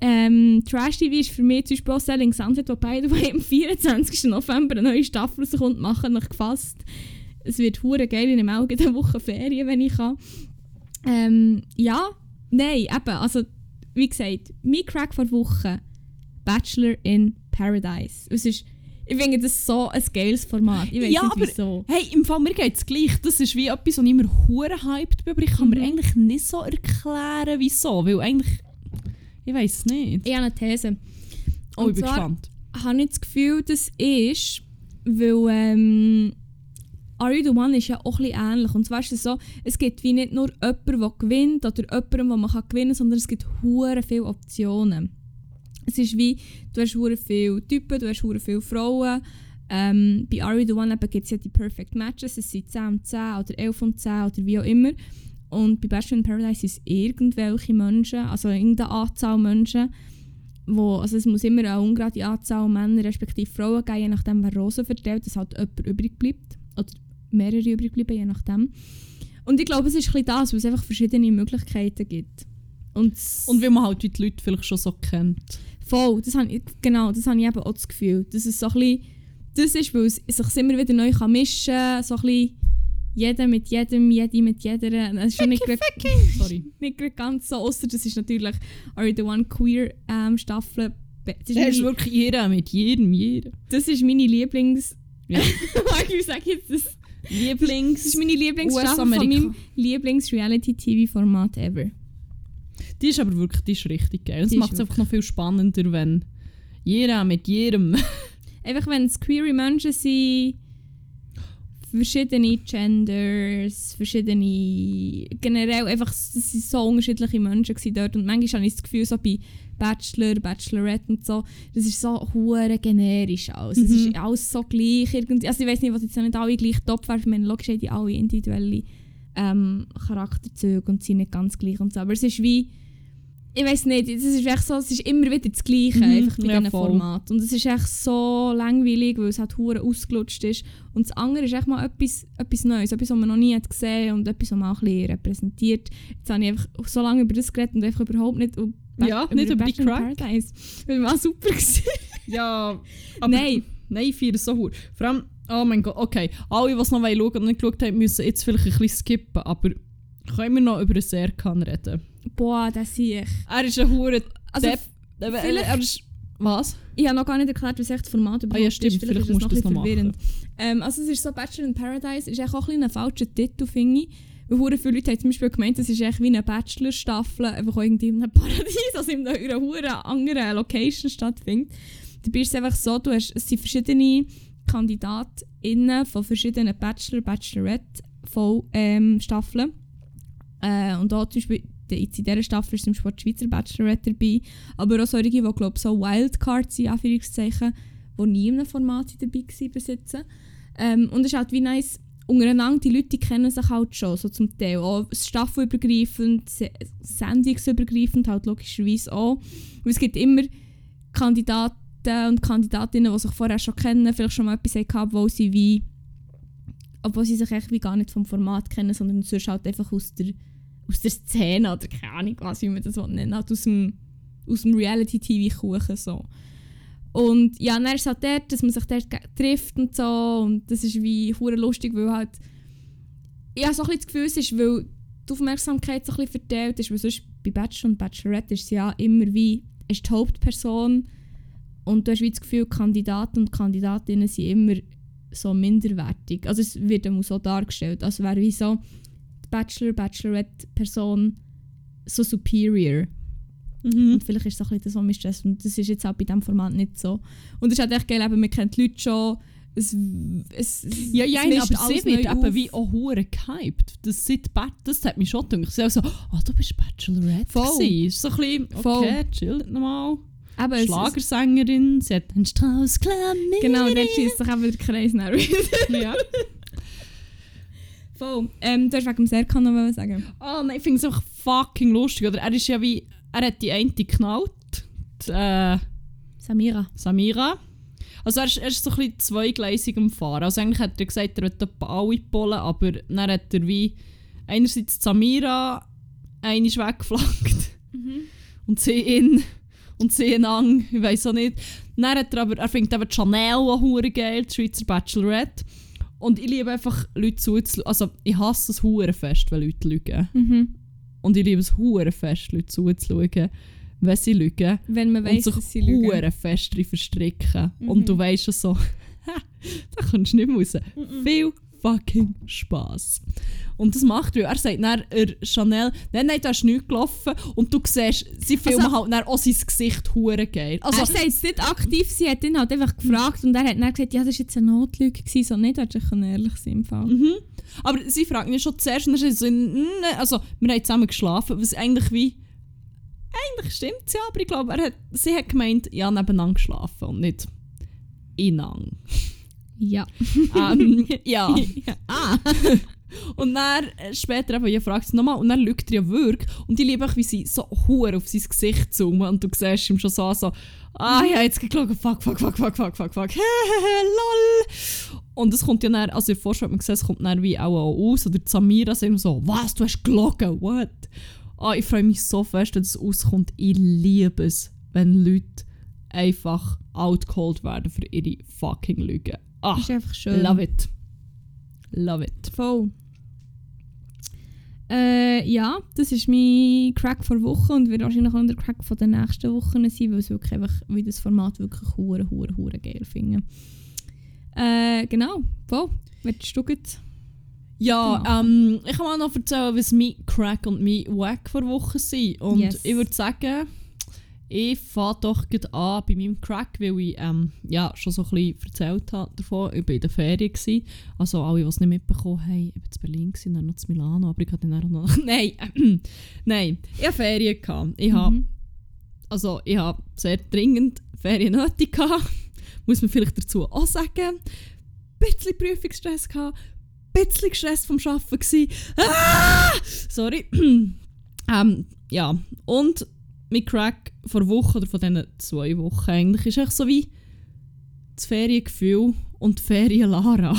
Ähm, Trash TV ist für mich zum Beispiel auch Selling Sunset, wo way am 24. November eine neue Staffel rauskommt, machen nach gefasst. Es wird hure geil, ich nehme auch eine Woche Ferien, wenn ich kann. Ähm, ja, nein, eben, also wie gesagt, mein Crack vor Woche, Bachelor in Paradise. Es ist, ich finde das so ein geiles Format. Ich weiß Ja, nicht aber- wieso. Hey, im Fall, mir geht es gleich. Das ist wie etwas, was ich immer hure hyped bin, aber ich kann mir Mhm. eigentlich nicht so erklären, wieso. Weil eigentlich, ich weiß es nicht. Ich habe eine These. Oh, Und ich bin gespannt. habe ich das Gefühl, das ist, weil ähm, Are You The One ist ja auch ein bisschen ähnlich. Und zwar ist es so, es gibt wie nicht nur jemanden, der gewinnt oder jemanden, wo man kann gewinnen kann, sondern es gibt hure viele Optionen. Es ist wie, du hast hure viele Typen, du hast hure viele Frauen. Ähm, bei Are You The One gibt es ja die Perfect Matches, es sind 10 und 10 oder 11 und 10 oder wie auch immer. Und bei Bachelor in Paradise sind es irgendwelche Menschen, also irgendeine Anzahl Menschen, wo, also es muss immer eine ungerade Anzahl Männer respektive Frauen geben, je nachdem wer Rosen verteilt, dass halt jemand übrig bleibt. Oder mehrere übrig bleiben, je nachdem. Und ich glaube, es ist ein das, weil es einfach verschiedene Möglichkeiten gibt. Und, Und weil man halt wie die Leute vielleicht schon so kennt. Voll, das habe ich, genau, das habe ich eben auch das Gefühl. Das ist so ein bisschen, das ist, weil es sich immer wieder neu kann mischen kann, so ein bisschen jeder mit jedem, jede mit jeder. Das ist schon nicht gerade, Sorry. nicht gerade ganz so, außer das ist natürlich Are You The One Queer ähm, Staffel. Das ist, Das ist wirklich jeder mit jedem, jeder. das ist meine Lieblings... Ja. Wie sage ich jetzt das? Das Lieblings. ist meine Lieblingsstaffel von meinem Lieblings-Reality-TV-Format ever. Die ist aber wirklich die ist richtig geil. Das Die ist macht es einfach noch viel spannender, wenn jeder mit jedem. Einfach wenn es queere Menschen sind, verschiedene Genders, verschiedene... Generell einfach, es waren so unterschiedliche Menschen dort und manchmal habe ich das Gefühl, so bei Bachelor, Bachelorette und so, das ist so hure generisch alles. Es Mhm. ist alles so gleich irgendwie. Also ich weiß nicht, was jetzt nicht alle gleich top wären. Ich meine, logisch haben die alle individuelle ähm, Charakterzüge und sind nicht ganz gleich und so. Aber es ist wie... ich weiß nicht, es ist echt so, es ist immer wieder das Gleiche, Mhm, einfach bei ja, diesen voll. Format. Und es ist echt so langweilig, weil es halt hure ausgelutscht ist. Und das andere ist echt mal etwas, etwas Neues, etwas, was man noch nie hat gesehen und etwas, was man auch ein bisschen repräsentiert. Jetzt habe ich einfach so lange über das geredet und einfach überhaupt nicht über, Ja, nicht über die Bachelor in Crack. Paradise. Weil war super gewesen. Ja, aber Nein. Nein, ich feiere so hure. Vor allem, oh mein Gott, okay. Alle, die es noch schauen und nicht geschaut haben, müssen jetzt vielleicht ein bisschen skippen, aber können wir noch über den Serkan reden? Boah, das sehe ich. Er ist ein hure Also, Depp. Er, vielleicht- ist... Was? Ich habe noch gar nicht erklärt, was echt das Format überhaupt Ah ja, stimmt, ist. vielleicht ist musst du das ein noch bisschen machen. Ähm, also es ist so, Bachelor in Paradise ist auch ein, ein falscher Titel, finde ich. Weil viele Leute haben zum Beispiel gemeint, es ist echt wie eine Bachelor-Staffel, einfach irgendwie in einem Paradies, also in einer, in einer hure anderen Location stattfindet. Dabei ist es einfach so, du hast, es sind verschiedene KandidatInnen von verschiedenen Bachelor, Bachelorette voll, ähm, Staffeln. Äh, und da zum Beispiel, jetzt in dieser Staffel ist Beispiel die Schweizer Bachelorette dabei, aber auch solche, die glaub, so Wildcards sind, Anführungszeichen, die nie in einem Format dabei waren. Ähm, und es ist halt wie nice, untereinander, die Leute die kennen sich halt schon, so zum Teil. Auch staffelübergreifend, se- sendungsübergreifend halt logischerweise auch. Und es gibt immer Kandidaten und Kandidatinnen, die sich vorher schon kennen, vielleicht schon mal etwas hatten, obwohl sie wie obwohl sie sich echt wie gar nicht vom Format kennen, sondern sonst halt einfach aus der, aus der Szene oder keine Ahnung, was wie man das nennen halt aus dem, aus dem Reality-TV-Kuchen so. Und ja, dann ist es halt dort, dass man sich dort trifft und so und das ist wie hure lustig, weil halt ich habe so ein bisschen das Gefühl, es ist, weil die Aufmerksamkeit so ein bisschen verteilt ist, weil sonst bei Bachelor und Bachelorette ist es ja immer wie, ist die Hauptperson und du hast wie das Gefühl, Kandidaten und Kandidatinnen sind immer so minderwertig. Also es wird immer so dargestellt, als wäre wie so Bachelor, Bachelorette-Person so superior. Mhm. Und vielleicht ist es auch ein bisschen das, was mich stresst. Und das ist jetzt auch bei diesem Format nicht so. Und es ist halt echt geil, eben, man kennt die Leute schon. Es, es, Ja, ja, es aber sie wird eben auf. wie auch hure gehypt. Das, seit das hat mich schon gedacht. Sie so, oh, du bist Bachelorette Voll. gewesen. Ist so ein bisschen, okay, Voll. chill nochmal. Aber Schlagersängerin, sie hat einen Strauß genau, dann schießt sich eben der Kreis nach wieder. Ja. Voll. Ähm, du hast wegen dem Serkan noch was sagen. Oh nein, ich finde es einfach fucking lustig. Oder er ist ja wie, er hat die eine geknallt, die, äh, Samira. Samira. Also er ist, er ist so ein bisschen zweigleisig am Fahren. Also eigentlich hat er gesagt, er etwa alle Pollen, aber dann hat er wie einerseits die Samira eine ist weggeflankt und sie ihn und sie an, ich weiß auch nicht. Dann hat er aber, er findet eben Chanel auch geil, die Schweizer Bachelorette. Und ich liebe einfach Leute zuzuschauen. Also ich hasse es fest, wenn Leute lügen. Mhm. Und ich liebe es fest, Leute zuzuschauen, wenn sie lügen. Wenn man Und weiss, sich dass sie lügen. fest drin verstricken. Mhm. Und du weißt schon so, da kommst du nicht mehr raus. Viel fucking Spass. Und das macht er. Er sagt dann, er Chanel, nein, nein, da ist nichts gelaufen. Und du siehst, sie filmen Also- halt dann auch sein Gesicht hure geil. Also, er sagt es nicht aktiv, sie hat ihn halt einfach gefragt und er hat dann gesagt, ja, das war jetzt eine Notlüge, gewesen. so nicht, hätte ich ehrlich sein im Fall. Mhm. Aber sie fragt mich schon zuerst und dann so, «Mm, also wir haben zusammen geschlafen, was eigentlich wie, eigentlich stimmt ja, aber ich glaube, er hat, sie hat gemeint, ja, nebeneinander geschlafen und nicht ineinander. Ja. ähm, ja. Ah. Und dann äh, später eben, ja, fragt sie nochmal und dann lügt er ja wirklich und ich liebe auch, wie sie so hure auf sein Gesicht zoomen und du siehst ihm schon so, so ah, ja, jetzt geschaut, fuck, fuck, fuck, fuck, fuck, fuck, fuck, lol. Und es kommt ja dann, also in der Vorschau hat man gesehen, es kommt dann wie auch, auch aus, oder Samira sagt ihm so, was, du hast gelogen, what? Ah, ich freue mich so fest, dass es auskommt, ich liebe es, wenn Leute einfach outcalled werden für ihre fucking Lügen. Ah, ist einfach schön. love it. Love it. Voll. Äh, ja, das ist mein Crack vor Woche und wird wahrscheinlich auch der Crack von den nächsten Wochen sein, weil es wirklich einfach, wie das Format wirklich hure, hure, hure geil finde. Äh, genau, voll. Willst du gut? Ja, Genau. ähm, ich kann mal noch erzählen, was mein Crack und mein Wack vor Woche sind. Und Yes. ich würde sagen, ich fange doch gleich an bei meinem Crack, weil ich ähm, ja, schon so ein bisschen erzählt habe davon. Ich war in der Ferien. Gewesen. Also alle, die es nicht mitbekommen haben, ich war in Berlin, gewesen, dann noch in Milano, aber ich hatte dann auch noch... Nein, nein, ich hatte Ferien. Gehabt. Ich habe Mhm. also ich habe sehr dringend Ferien nötig gehabt. Muss man vielleicht dazu auch sagen. Ein bisschen Prüfungsstress gehabt. Ein bisschen gestresst vom Arbeiten. Ah! Sorry. ähm, ja, und mein Crack vor Wochen oder von diesen zwei Wochen eigentlich ist echt so wie das Feriengefühl und die Ferien Lara.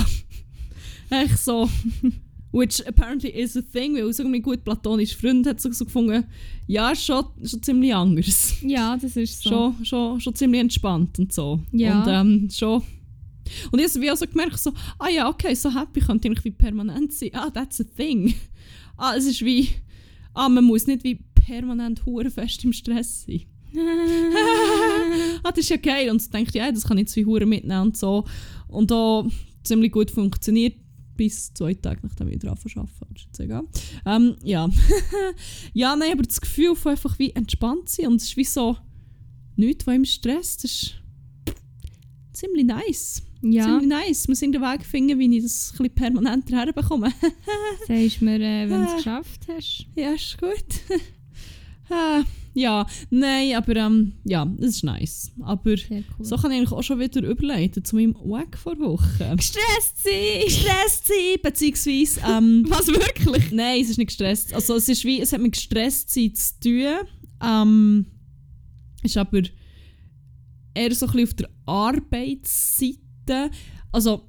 echt so. Which apparently is a thing, weil so mein gut platonischer Freund hat so, so gefunden, ja, schon, schon ziemlich anders. Ja, das ist so. Schon, schon, schon ziemlich entspannt und so. Ja. Und ähm, schon. Und ich habe auch so gemerkt, so, ah ja, okay, so happy könnte ich wie permanent sein. Ah, that's a thing. Ah, es ist wie, ah, man muss nicht wie permanent hure fest im Stress sein. ah, das ist ja geil. Und ich dachte, ja, das kann ich zwei Huren mitnehmen und so. Und da ziemlich gut funktioniert, bis zwei Tage nachdem ich dran arbeite. Das ist jetzt egal. Ähm, ja. ja, nein, aber das Gefühl von einfach wie entspannt sein und es ist wie so nichts, was im Stress das ist ziemlich nice. ja, Ziemlich nice. Wir sind den Weg finden, wie ich das ein bisschen permanenter herbekomme. sagst mir, äh, wenn du es geschafft hast. ja, ist gut. Ah, ja, nein, aber ähm, ja, das ist nice. Aber cool. so kann ich eigentlich auch schon wieder überleiten zu meinem Weg vor Woche. gestresst sein! Gestresst sein, beziehungsweise... Ähm, Was, wirklich? nein, es ist nicht gestresst. Also es ist wie, es hat mit gestresst sein zu tun. Ähm, ist aber eher so ein bisschen auf der Arbeitsseite. Also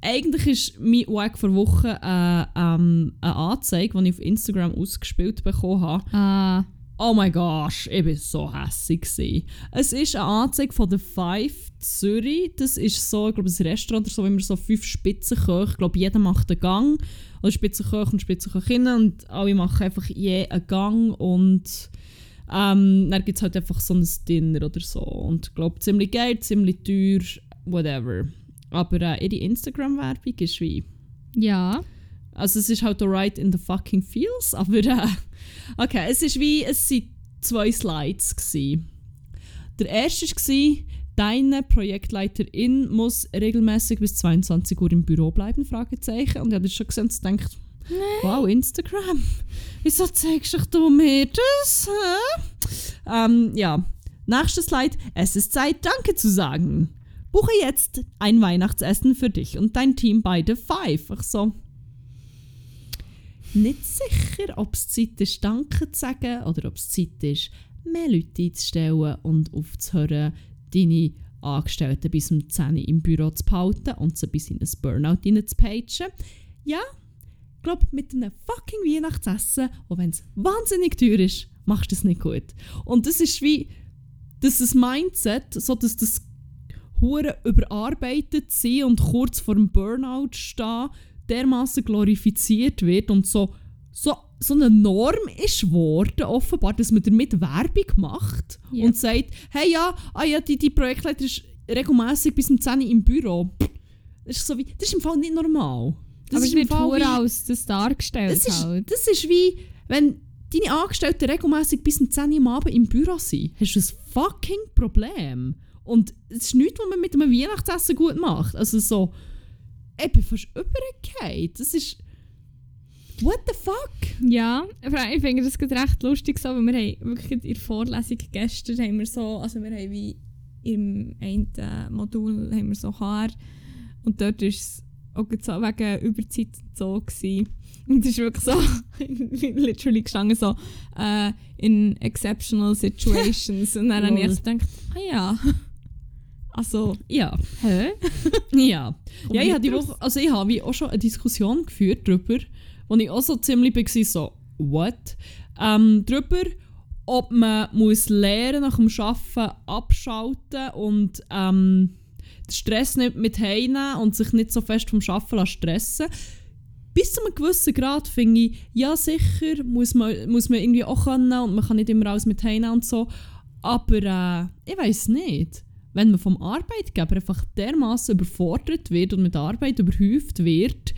eigentlich ist mein Weg vor Woche äh, ähm, eine Anzeige, die ich auf Instagram ausgespielt bekommen habe. Ah, Oh mein gosh, ich war so gewesen. Es ist eine Anzeige von der Five Zürich. Das ist so, ich glaube, ein Restaurant oder so, wenn man so fünf Spitzenköche, ich glaube, jeder macht einen Gang. Oder Spitzenköche und Spitzenköchinnen und alle machen einfach je einen Gang und ähm, dann gibt es halt einfach so ein Dinner oder so. Und ich glaube, ziemlich geil, ziemlich teuer, whatever. Aber äh, ihre Instagram-Werbung ist wie ja. Also es ist halt auch right in the fucking feels, aber äh, okay, es ist wie, es sind zwei Slides gsi. Der erste war, deine Projektleiterin muss regelmäßig bis 22 Uhr im Büro bleiben, Fragezeichen. Und ich habe das schon gesehen und gedacht, wow, Instagram, wieso zeigst du mir das? Ähm, ja, nächster Slide, es ist Zeit, Danke zu sagen. Buche jetzt ein Weihnachtsessen für dich und dein Team bei The Five. Ich so, nicht sicher, ob es Zeit ist, Danke zu sagen oder ob es Zeit ist, mehr Leute einzustellen und aufzuhören, deine Angestellten bis um 10 Uhr im Büro zu behalten und sie bis in ein Burnout reinzupagen. Ja, ich glaube, mit einem fucking Weihnachtsessen, auch wenn es wahnsinnig teuer ist, machst du es nicht gut. Und das ist wie, dass das Mindset, so dass das hure überarbeitet sein und kurz vor dem Burnout stehen, dermaßen glorifiziert wird und so, so, so eine Norm ist geworden, offenbar, dass man damit Werbung macht Ja. und sagt, hey ja, ah ja, die, die Projektleiter ist regelmäßig bis um 10 Uhr im Büro. Das ist, so wie, das ist im Fall nicht normal. Das Aber ist wird wie- als das dargestellt das ist, halt. das ist wie, wenn deine Angestellten regelmäßig bis um 10 Uhr am Abend im Büro sind, hast du ein fucking Problem. Und es ist nichts, was man mit einem Weihnachtsessen gut macht. Also so, ich bin fast übergefallen. Das ist... What the fuck? Ja, ich finde das gerade recht lustig so, weil wir haben wirklich in der Vorlesung gestern haben wir so, also wir haben wie im einen Modul haben wir so HR und dort ist es auch so wegen Überzeit so gewesen. Und es ist wirklich so, literally gestanden so, äh, in exceptional situations. und dann habe ich gedacht, ah ja, also, Ja. hä? Ja. Komm ja, ich habe die draus. Woche, also ich habe auch schon eine Diskussion geführt darüber, wo ich auch so ziemlich war, so, what? Ähm, darüber, ob man muss lernen nach dem Arbeiten abschalten und ähm, den Stress nicht mit heimnehmen und sich nicht so fest vom Arbeiten stressen bis zu einem gewissen Grad finde ich, ja sicher, muss man, muss man irgendwie auch können und man kann nicht immer alles mit heimnehmen und so. Aber äh, ich weiß nicht. Wenn man vom Arbeitgeber einfach dermaßen überfordert wird und mit Arbeit überhäuft wird,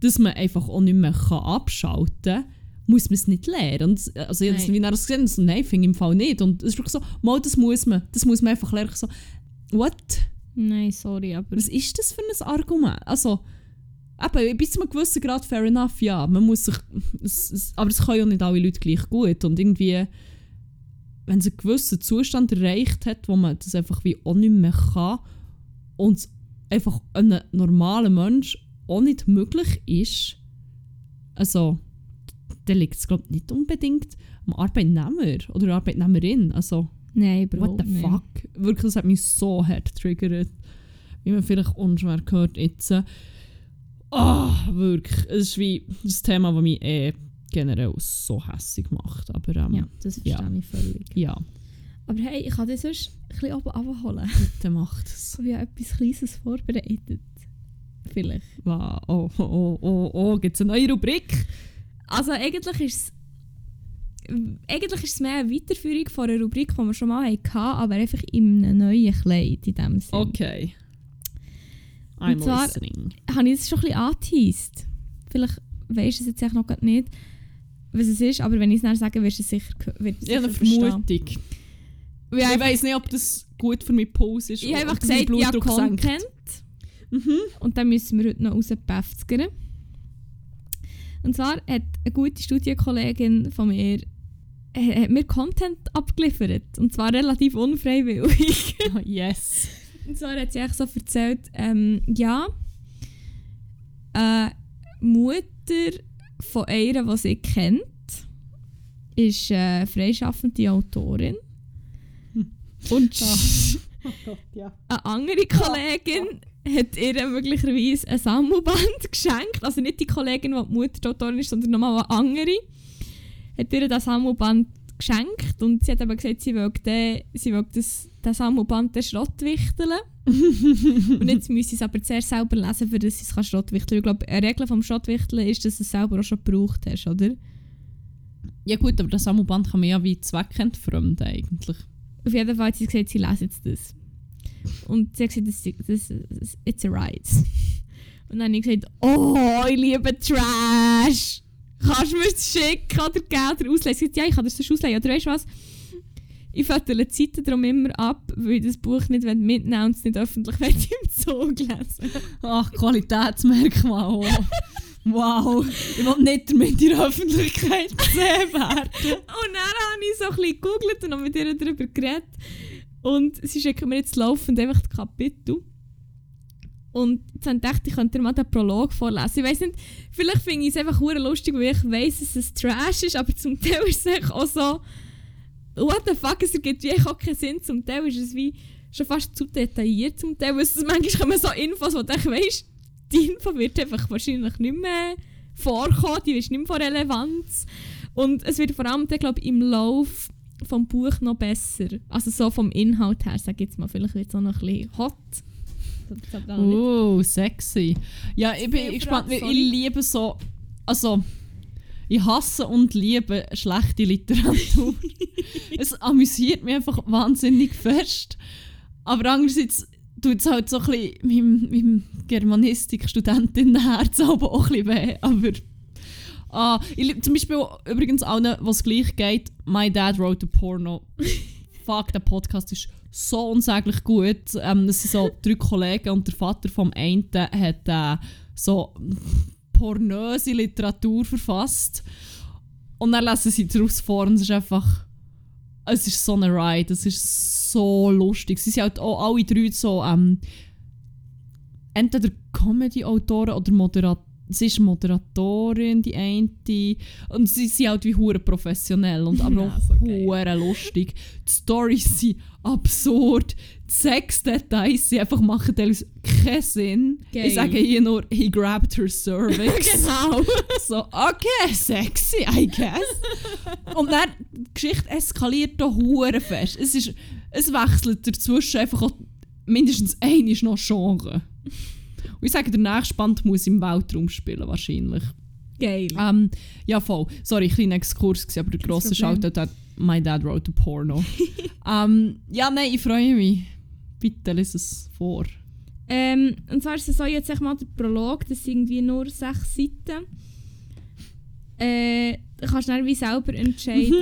dass man einfach auch nicht mehr kann abschalten kann, muss man es nicht lernen. Und, äh, also ich habe das wie nachher gesehen, so, nein, finde ich im Fall nicht. Und es ist wirklich so, mal, das muss man. Das muss man einfach lernen. Ich So, what? Nein, sorry, aber Was ist das für ein Argument? Also, eben, bis zu einem gewissen Grad fair enough, ja. Man muss sich, es, es, aber es können ja nicht alle Leute gleich gut. Und irgendwie, wenn es einen gewissen Zustand erreicht hat, wo man das einfach wie auch nicht mehr kann und es einfach einem normalen Mensch auch nicht möglich ist, also, dann liegt es glaube nicht unbedingt am Arbeitnehmer oder der Arbeitnehmerin. Also, Nein, Bro. what the nee. fuck? Wirklich, das hat mich so hart getriggert. Wie man vielleicht unschwer gehört jetzt. Ah, wirklich. Es ist wie das Thema, das mich eh generell so hässlich macht. Aber ähm, Ja, das verstehe Ja. ich völlig. ja, Aber hey, ich kann dir sonst ein bisschen oben abholen. bitte macht es. Ich habe etwas Kleines vorbereitet. Vielleicht. Wow. Oh, oh, oh, oh, oh. gibt es eine neue Rubrik? Also eigentlich ist es eigentlich ist es mehr eine Weiterführung von einer Rubrik, die wir schon mal hatten, aber einfach in einem neuen Kleid in dem Sinne. Okay. I'm Und zwar- listening. Habe ich das schon ein bisschen angeteased? Vielleicht weisst du es jetzt echt noch nicht, was es ist, aber wenn ich es dann sage, wirst du es sicher, wirst du es Ich eine sicher verstehen. Vermutung. Weil Ich einfach- weiß nicht, ob das gut für meinen Puls ist. Ich habe einfach gesagt, ja, Blutdruck senkt. Content. Mhm. Und dann müssen wir heute noch rauspäfzgern. Und zwar hat eine gute Studienkollegin von mir äh, hat mir Content abgeliefert. Und zwar relativ unfreiwillig. Ah, yes. Und zwar hat sie eigentlich so erzählt, ähm, ja, äh, Mutter von einer, die sie kennt, ist äh, freischaffende Autorin. Und Oh Gott, ja. eine andere Kollegin hat ihr möglicherweise ein Sammelband geschenkt. Also nicht die Kollegin, die die Mutter die Autorin ist, sondern nochmal eine andere. Hat ihr das Sammelband geschenkt und sie hat aber gesagt, sie will, den, sie will das, das Sammelband den Schrott wichteln. und jetzt müssen sie es aber zuerst selber lesen, für dass sie es kann schrottwichteln. Ich glaube, eine Regel vom Schrottwichteln ist, dass du es selber auch schon gebraucht hast, oder? Ja gut, aber das Sammelband kann man ja wie zweckentfremden eigentlich. Auf jeden Fall hat sie gesagt, sie lesen jetzt das. Und sie hat gesagt, das, das, das, it's a ride. Und dann habe ich gesagt, oh, ich liebe Trash. Kannst du mir das schicken oder Gelder ausleihen? Sie hat gesagt, ja, ich kann das ausleihen. Oder weißt du was? Ich fördere die Seiten darum immer ab, weil ich das Buch nicht mitnehmen und es nicht öffentlich im Zug lesen Ach, Qualitätsmerkmal. Wow. Ich will nicht damit in der Öffentlichkeit gesehen werden. Und dann habe ich so ein bisschen gegoogelt und habe mit ihr darüber geredet. Und sie schicken mir jetzt laufend einfach das Kapitel. Und jetzt habe ich gedacht, ich könnte dir mal den Prolog vorlesen. Ich weiß nicht, vielleicht finde ich es einfach lustig, weil ich weiss, dass es Trash ist, aber zum Teil ist es auch so, what the fuck, es ergibt wie auch keinen Sinn. Zum Teil ist es wie schon fast zu detailliert. Zum Teil, es, manchmal kommen so Infos, wo du weisst, die Info wird einfach wahrscheinlich nicht mehr vorkommen, die ist nicht mehr von Relevanz. Und es wird vor allem, glaube ich, im Lauf vom Buch noch besser. Also so vom Inhalt her, sag ich jetzt mal. Vielleicht wird es auch noch ein bisschen hot. Das Oh, sexy. Ja, ich bin gespannt, weil ich liebe so. Also, ich hasse und liebe schlechte Literatur. es amüsiert mich einfach wahnsinnig fest. Aber andererseits tut es halt so ein bisschen meinem, meinem Germanistik-Studentinnenherz aber auch ein bisschen weh. Aber. Ah, ich liebe zum Beispiel übrigens allen, was gleich geht, My Dad Wrote a Porno. Fuck, der Podcast ist so unsäglich gut. Ähm, das sind so drei Kollegen und der Vater vom einen hat äh, so pornöse Literatur verfasst. Und dann lesen sie daraus vor und es ist einfach... Es ist so eine Ride, es ist so lustig. Sie sind halt auch alle drei so... Ähm, entweder Comedy-Autoren oder Moderatoren. Sie ist Moderatorin, die eine. Und sie sind halt wie hure professionell und aber Ja, auch so hure lustig. Die Storys sind absurd. Die Sexdetails sie einfach machen teilweise keinen Sinn. Geil. Ich sage hier nur, he grabbed her cervix. Genau. so, okay, sexy, I guess. Und dann, die Geschichte eskaliert da hure fest. Es, ist, es wechselt dazwischen einfach auch mindestens ein ist noch Genre. Und ich sage, der nächste Band muss im Weltraum spielen, wahrscheinlich. Geil. Ähm, ja, voll. Sorry, kleiner Exkurs, gewesen, aber der grosse. Shoutout hat My Dad Wrote a Porno. ähm, ja, nein, ich freue mich. Bitte, lies es vor. Ähm, und zwar ist es so jetzt sag mal der Prolog, das sind irgendwie nur sechs Seiten. Äh, du kannst dann wie selber entscheiden,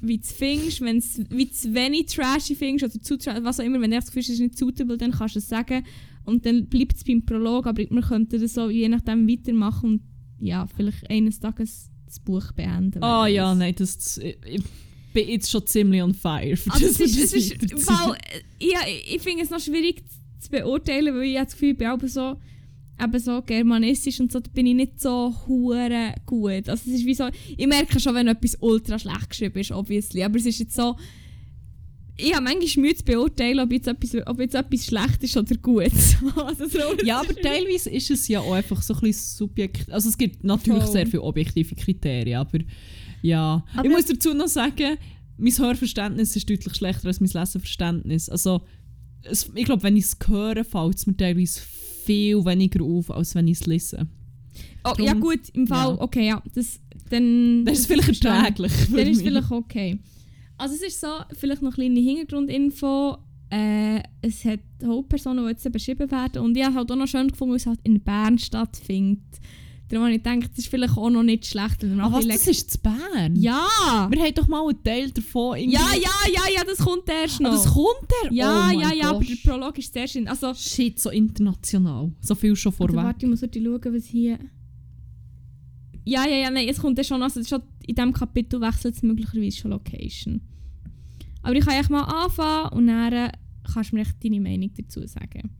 wie du es findest. Wenn es wie zu wenig trashy findest oder zu trashy, was auch immer, wenn du das Gefühl hast, es ist nicht suitable, dann kannst du es sagen. Und dann bleibt es beim Prolog, aber wir könnten das so je nachdem weitermachen und ja, vielleicht eines Tages das Buch beenden. Ah ja, weiß. nein, das, ich, ich bin jetzt schon ziemlich on fire. Für Also das, es ist, es ist, weil, äh, ja, ich, ich finde es noch schwierig zu beurteilen, weil ich habe das Gefühl, ich bin auch so, eben so germanistisch und so, da bin ich nicht so hure gut. Also es ist wie so, ich merke schon, wenn etwas ultra schlecht geschrieben ist, obviously, aber es ist jetzt so, ich habe manchmal Mühe zu beurteilen, ob jetzt etwas, ob jetzt etwas schlecht ist oder gut. also so, Ja, aber teilweise ist es ja auch einfach so ein bisschen subjektiv. Also es gibt natürlich Voll. sehr viele objektive Kriterien, aber ja. Aber- ich muss dazu noch sagen, mein Hörverständnis ist deutlich schlechter als mein Leseverständnis. Also es, ich glaube, wenn ich es höre, fällt es mir teilweise viel weniger auf, als wenn ich es lese. oh, ja gut, im Fall, ja. okay, ja, das, dann... Das ist vielleicht erträglich. Dann ist es vielleicht okay. Also es ist so, vielleicht noch eine kleine Hintergrundinfo. Äh, es hat Hauptpersonen, die jetzt beschrieben werden. Und ich habe halt auch noch schön gefunden, weil es halt in Bern stattfindet. Darum habe ich gedacht, das ist vielleicht auch noch nicht schlecht. man Ah, was, das ist zu Bern? Ja! Wir haben doch mal einen Teil davon. irgendwie- Ja, ja, ja, ja, das kommt erst Ah, noch. das kommt der? ja, oh ja, ja, aber der Prolog ist sehr schön. Also, Shit, so international. So viel schon also vorweg. warte, ich muss heute schauen, was hier... Ja, ja, ja, nein, es kommt ja schon, also schon in diesem Kapitel wechselt es möglicherweise schon Location. Aber ich kann echt mal anfangen und dann kannst du mir echt deine Meinung dazu sagen.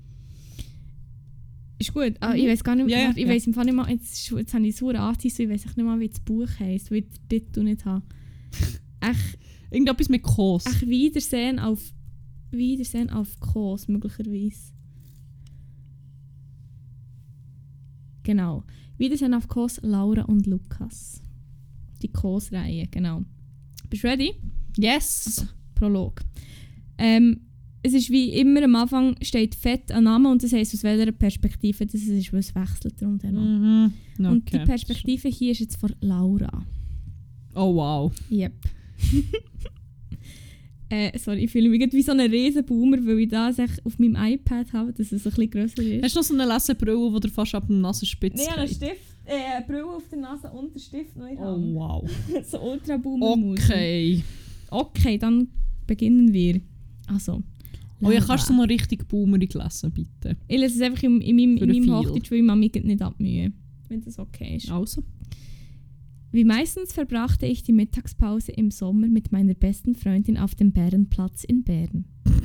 Ist gut. Ah, ich weiß gar nicht, Mhm. Ja, ich ja. weiß im Fall nicht mal, jetzt, jetzt habe ich es verdammt angeteasert, ich weiß nicht mal, wie das Buch heisst, weil ich den Titel nicht habe. Echt, Irgendetwas mit Kos. echt Wiedersehen auf Wiedersehen auf Kos, möglicherweise. Genau. Wiedersehen auf Kos, Laura und Lukas. Die Kos-Reihe, genau. Bist du ready? Yes. Prolog. Ähm, es ist wie immer am Anfang steht fett ein Name und das heisst aus welcher Perspektive das ist, weil es wechselt rundherum. Mhm. Und die Okay. Perspektive hier ist jetzt von Laura. Oh wow. Yep. äh, sorry, ich fühle mich wie so ein Riesenboomer, weil ich das auf meinem iPad habe, dass es ein bisschen grösser ist. Hast du noch so eine Lesebrille, die dir fast ab dem Nasenspitz Nein, einen? Stift, äh, Brille auf der Nase und den Stift noch in der Oh Hand. wow. so ultra boomer Okay. Okay, dann beginnen wir. Also. Oh ja, kannst du noch richtig boomerig lesen, bitte? Ich lese es einfach in, in meinem, in meinem. Hochdeutsch, weil ich mich nicht abmühe. Wenn das okay ist. Also. Wie meistens verbrachte ich die Mittagspause im Sommer mit meiner besten Freundin auf dem Bärenplatz in Bern.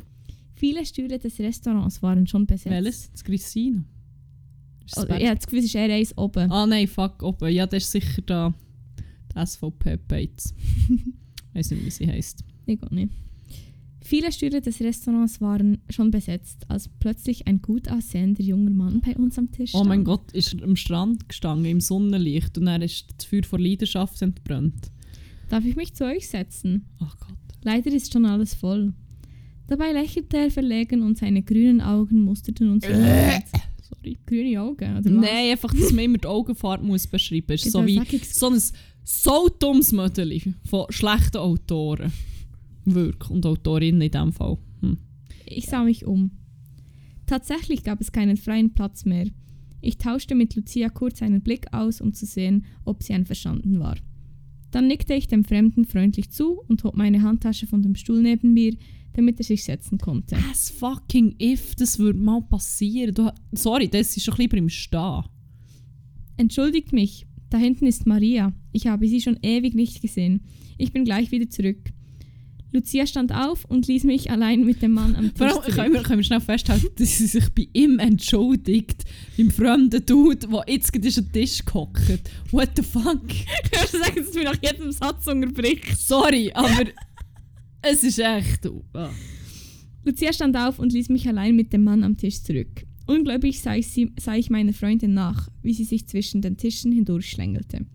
Viele Stühle des Restaurants waren schon besetzt. Welches? Das Grissino. Bad- ich habe das Gefühl, es ist eher eins oben. Ah nein, fuck, oben. Ja, das ist sicher da die SVP Bates. Weiß nicht, wie sie heisst. Ich auch nicht. Viele Stühle des Restaurants waren schon besetzt, als plötzlich ein gut aussehender junger Mann bei uns am Tisch Oh stand. mein Gott, ist er am Strand gestanden, im Sonnenlicht und dann ist das Feuer vor Leidenschaft entbrannt. Darf ich mich zu euch setzen? Ach Gott. Leider ist schon alles voll. Dabei lächelte er verlegen und seine grünen Augen musterten uns. Sorry. Grüne Augen, oder was? Nein, einfach, dass man immer die Augenfarbe muss beschreiben muss. So wie so ein so dummes Mödeli von schlechten Autoren. Wirklich. Und Autorinnen in dem Fall. Hm. Ich sah mich um. Tatsächlich gab es keinen freien Platz mehr. Ich tauschte mit Lucia kurz einen Blick aus, um zu sehen, ob sie einverstanden war. Dann nickte ich dem Fremden freundlich zu und hob meine Handtasche von dem Stuhl neben mir, damit er sich setzen konnte. As fucking if, das würde mal passieren. Du, sorry, das ist schon ein bisschen im Stehen. Entschuldigt mich, da hinten ist Maria. Ich habe sie schon ewig nicht gesehen. Ich bin gleich wieder zurück. Lucia stand auf und ließ mich allein mit dem Mann am Tisch Vor allem können wir, können wir schnell festhalten, dass sie sich bei ihm entschuldigt. Beim fremden Dude, der jetzt gerade an den Tisch gehockt. What the fuck? Ich kann sagen, dass du mich nach jedem Satz unterbrichst. Sorry, aber es ist echt. Ah. Lucia stand auf und ließ mich allein mit dem Mann am Tisch zurück. Ungläubig sah ich, sie, sah ich meiner Freundin nach, wie sie sich zwischen den Tischen hindurchschlängelte.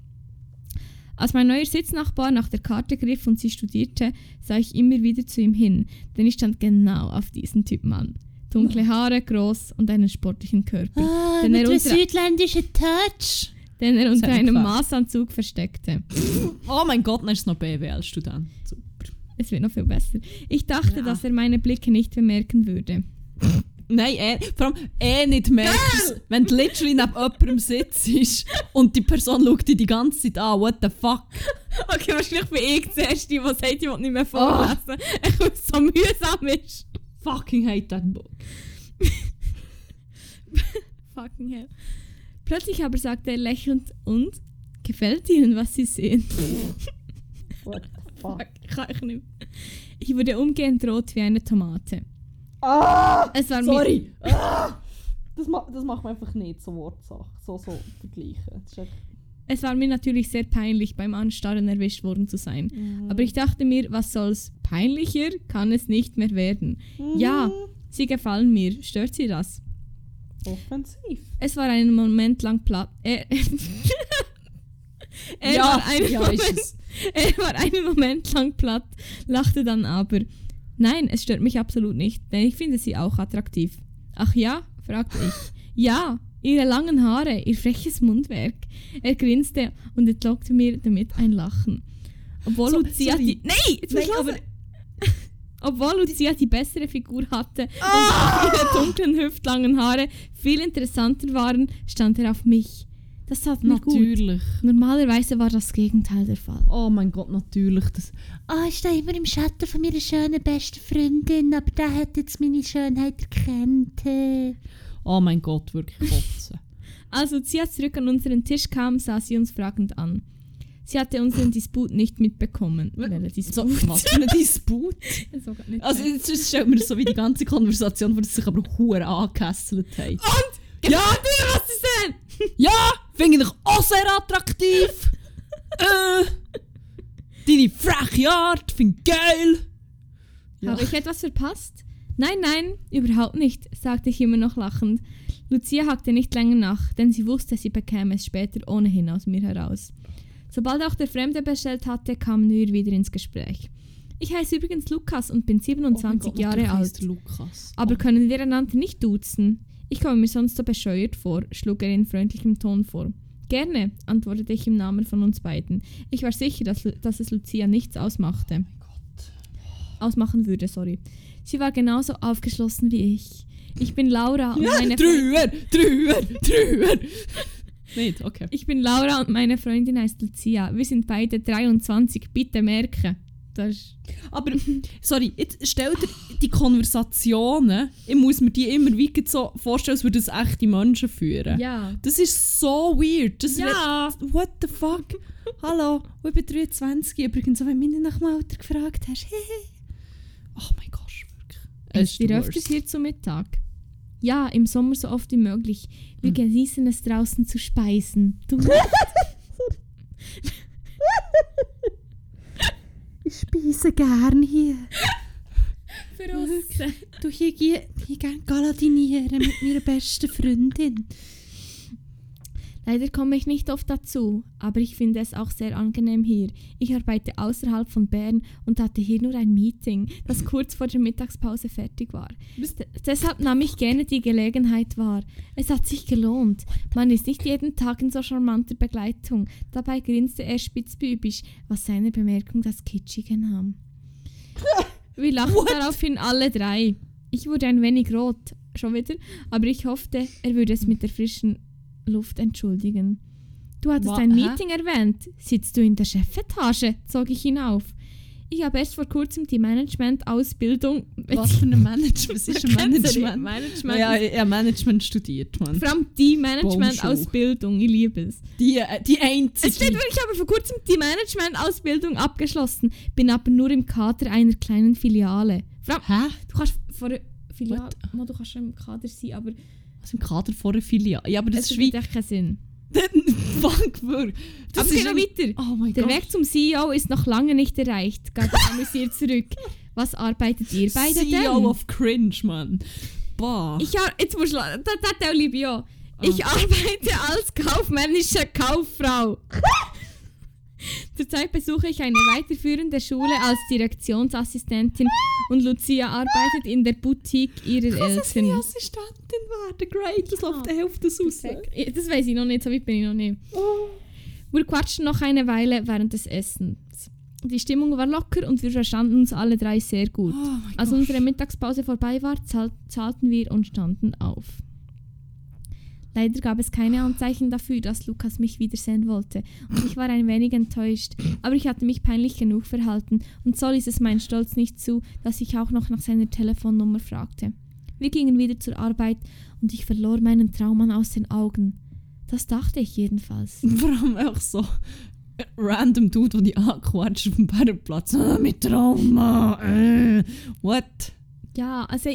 Als mein neuer Sitznachbar nach der Karte griff und sie studierte, sah ich immer wieder zu ihm hin, denn ich stand genau auf diesen Typen an. Dunkle Haare, groß und einen sportlichen Körper, Ah, Denn mit er unter- südländischen Touch. den er unter einem. Maßanzug versteckte. oh mein Gott, dann ist noch BWL-Student. Super. Es wird noch viel besser. Ich dachte, Ja. dass er meine Blicke nicht bemerken würde. Nein, eh, vor allem eh nicht merkst, wenn du literally neben jemandem sitzt und die Person schaut dich die ganze Zeit an. What the fuck? Okay, wahrscheinlich bin ich die Erste, die sagt, ich will nicht mehr vorlesen, weil es so mühsam ist. Fucking hate that book. Fucking hell. Plötzlich aber sagte er lächelnd, und? Gefällt Ihnen, was Sie sehen? What Fuck, kann ich nicht. mehr. Ich wurde umgehend rot wie eine Tomate. Ah! Es war mir, Sorry. Das, ma das macht man einfach nicht, so Wortsache. So, so vergleichen. Es war mir natürlich sehr peinlich, beim Anstarren erwischt worden zu sein. Mhm. Aber ich dachte mir, was soll's? Peinlicher kann es nicht mehr werden. Ja, sie gefallen mir. Stört sie das? Offensiv. Es war einen Moment lang platt. Er, er, ja, war einen ja, Moment. er war einen Moment lang platt, lachte dann aber. Nein, es stört mich absolut nicht, denn ich finde sie auch attraktiv. Ach ja? fragte ich. Ja, ihre langen Haare, ihr freches Mundwerk. Er grinste und entlockte mir damit ein Lachen. Obwohl So, Lucia die. Nein! Jetzt Nein, aber-. Obwohl Lucia die bessere Figur hatte Ah! und ihre dunklen, hüftlangen Haare viel interessanter waren, stand er auf mich. Das tat mir gut. Natürlich. Normalerweise war das Gegenteil der Fall. Oh mein Gott, natürlich. Das, Ah, ich stehe immer im Schatten von meiner schönen besten Freundin, aber der hat jetzt meine Schönheit erkannt. oh mein Gott, wirklich kotzen. Als Lucia zurück an unseren Tisch kam, sah sie uns fragend an. Sie hatte unseren Disput nicht mitbekommen. Welcher so, Disput? was für ein Disput. Nicht Also jetzt jetzt stellt mir so wie die ganze Konversation dass sie sich aber hure angekesselt haben. Und? Ja, dir, was ist denn? Ja, finde ich auch sehr attraktiv. äh, deine freche Art, finde ich geil. Ja. Habe ich etwas verpasst? Nein, nein, überhaupt nicht, sagte ich immer noch lachend. Lucia hakte nicht länger nach, denn sie wusste, sie bekäme es später ohnehin aus mir heraus. Sobald auch der Fremde bestellt hatte, kamen wir wieder ins Gespräch. Ich heiße übrigens Lukas und bin Oh mein 27 Gott, Jahre alt. Lukas. Aber können wir einander nicht duzen? Ich komme mir sonst so bescheuert vor, schlug er in freundlichem Ton vor. Gerne, antwortete ich im Namen von uns beiden. Ich war sicher, dass, dass es Lucia nichts ausmachte. Ausmachen würde, sorry. Sie war genauso aufgeschlossen wie ich. Ich bin Laura und meine Freundin. Drüber, drüber, drüber. Nicht, okay. Ich bin Laura und meine Freundin heißt Lucia. Wir sind beide 23, bitte merken. Ist Aber, sorry, jetzt stell dir die Konversationen, ich muss mir die immer wie so vorstellen, als würden es echte Menschen führen. ja. Das ist so weird. Das Ja. wird- what the fuck? Hallo, ich bin 23. Übrigens, wenn du mich nach dem Alter gefragt hast. oh mein Gott, wirklich. Es ist der öfters hier zu Mittag? Ja, im Sommer so oft wie möglich. Wir genießen es draußen zu speisen. Du Ich speise gern hier. für uns. Du, hier hier gern galadinieren mit meiner besten Freundin. Leider komme ich nicht oft dazu, aber ich finde es auch sehr angenehm hier. Ich arbeite außerhalb von Bern und hatte hier nur ein Meeting, das kurz vor der Mittagspause fertig war. D deshalb nahm ich gerne die Gelegenheit wahr. Es hat sich gelohnt. Man ist nicht jeden Tag in so charmanter Begleitung. Dabei grinste er spitzbübisch, was seiner Bemerkung das Kitschige nahm. Wir lachten daraufhin alle drei. Ich wurde ein wenig rot, schon wieder, aber ich hoffte, er würde es mit der frischen Luft entschuldigen. Du hattest Wa- ein hä? Meeting erwähnt. Sitzt du in der Chefetage? zog ich ihn auf. Ich habe erst vor kurzem die Management-Ausbildung. Was für ein Management? Was ist ein Management? Management. Ja, habe Management studiert, Mann. Vor allem die Management-Ausbildung, ich liebe es. Die, äh, die Es steht einzige. wirklich, ich habe vor kurzem die Management-Ausbildung abgeschlossen, bin aber nur im Kader einer kleinen Filiale. Vor allem, Hä? du kannst vor Filiale, du kannst schon im Kader sein, aber Was im Kader vor der Filiale? Ja, aber das es ist wie... macht echt keinen Sinn. Fuck, wirklich. Das aber ist ein- wir weiter. Oh mein Der Gott. Weg zum CEO ist noch lange nicht erreicht, er amüsiert zurück. Was arbeitet ihr beide CEO denn? of Cringe, Mann. Boah. Ich ar jetzt musst du, das, das liebe ich auch. Ich arbeite als kaufmännische Kauffrau. Zurzeit besuche ich eine weiterführende Schule als Direktionsassistentin und Lucia arbeitet in der Boutique ihrer sie Eltern. Assistentin werden? Great, das läuft die Hälfte raus. Ja, Das weiß ich noch nicht, so weit bin ich noch nicht. Wir quatschten noch eine Weile während des Essens. Die Stimmung war locker und wir verstanden uns alle drei sehr gut. Oh Als unsere Mittagspause vorbei war, zahl zahlten wir und standen auf. Leider gab es keine Anzeichen dafür, dass Lukas mich wiedersehen wollte und ich war ein wenig enttäuscht, aber ich hatte mich peinlich genug verhalten und so ließ es mein Stolz nicht zu, dass ich auch noch nach seiner Telefonnummer fragte. Wir gingen wieder zur Arbeit und ich verlor meinen Traummann aus den Augen. Das dachte ich jedenfalls. Vor allem auch so random Dude, der die anquatscht auf dem Bärenplatz. Ah, mit Trauma. Äh, what? Ja, also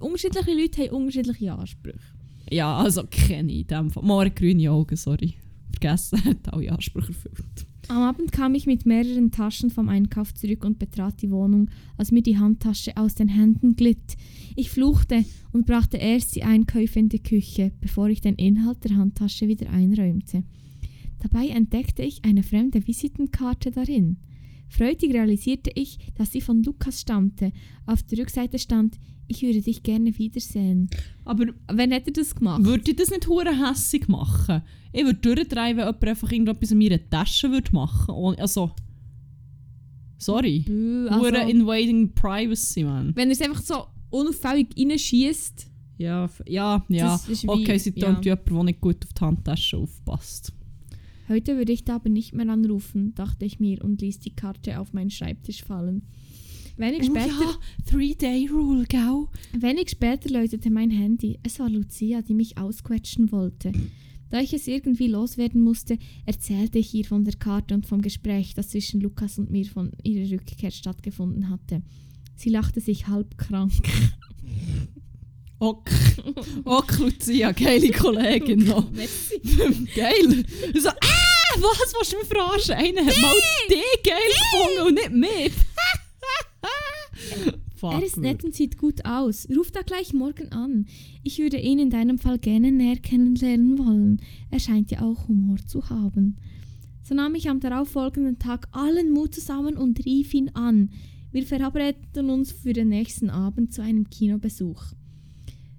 unterschiedliche Leute haben unterschiedliche Ansprüche. Ja, also kenne ich in dem Fall. More grüne Augen, sorry. Vergessen, hat alle Ansprüche erfüllt. Am Abend kam ich mit mehreren Taschen vom Einkauf zurück und betrat die Wohnung, als mir die Handtasche aus den Händen glitt. Ich fluchte und brachte erst die Einkäufe in die Küche, bevor ich den Inhalt der Handtasche wieder einräumte. Dabei entdeckte ich eine fremde Visitenkarte darin. Freudig realisierte ich, dass sie von Lukas stammte. Auf der Rückseite stand, ich würde dich gerne wiedersehen. Aber Wann hat er das gemacht? würde ich das nicht hure hässig machen? Ich würde durchdrehen, wenn jemand einfach irgendetwas in meiner Tasche würde machen würde. Also... Sorry. Bö, Hure also, invading privacy, man. wenn er es einfach so unauffällig reinschießt. Ja, ja, ja. Okay, sie ja. tönt wie jemand, der nicht gut auf die Handtasche aufpasst. Heute würde ich da aber nicht mehr anrufen, dachte ich mir und ließ die Karte auf meinen Schreibtisch fallen. Wenig später, Oh ja, Three-Day-Rule, gell? wenig später läutete mein Handy. Es war Lucia, die mich ausquetschen wollte. Da ich es irgendwie loswerden musste, erzählte ich ihr von der Karte und vom Gespräch, das zwischen Lukas und mir von ihrer Rückkehr stattgefunden hatte. Sie lachte sich halb krank. Ok. Ok, Lucia, geile Kollegin noch. Geil. So, ah, was willst du mich verarschen? Einer hat mal dich geil gefunden und nicht mich. Er ist nett und sieht gut aus. Ruf da gleich morgen an. Ich würde ihn in deinem Fall gerne näher kennenlernen wollen. Er scheint ja auch Humor zu haben. So nahm ich am darauffolgenden Tag allen Mut zusammen und rief ihn an. Wir verabredeten uns für den nächsten Abend zu einem Kinobesuch.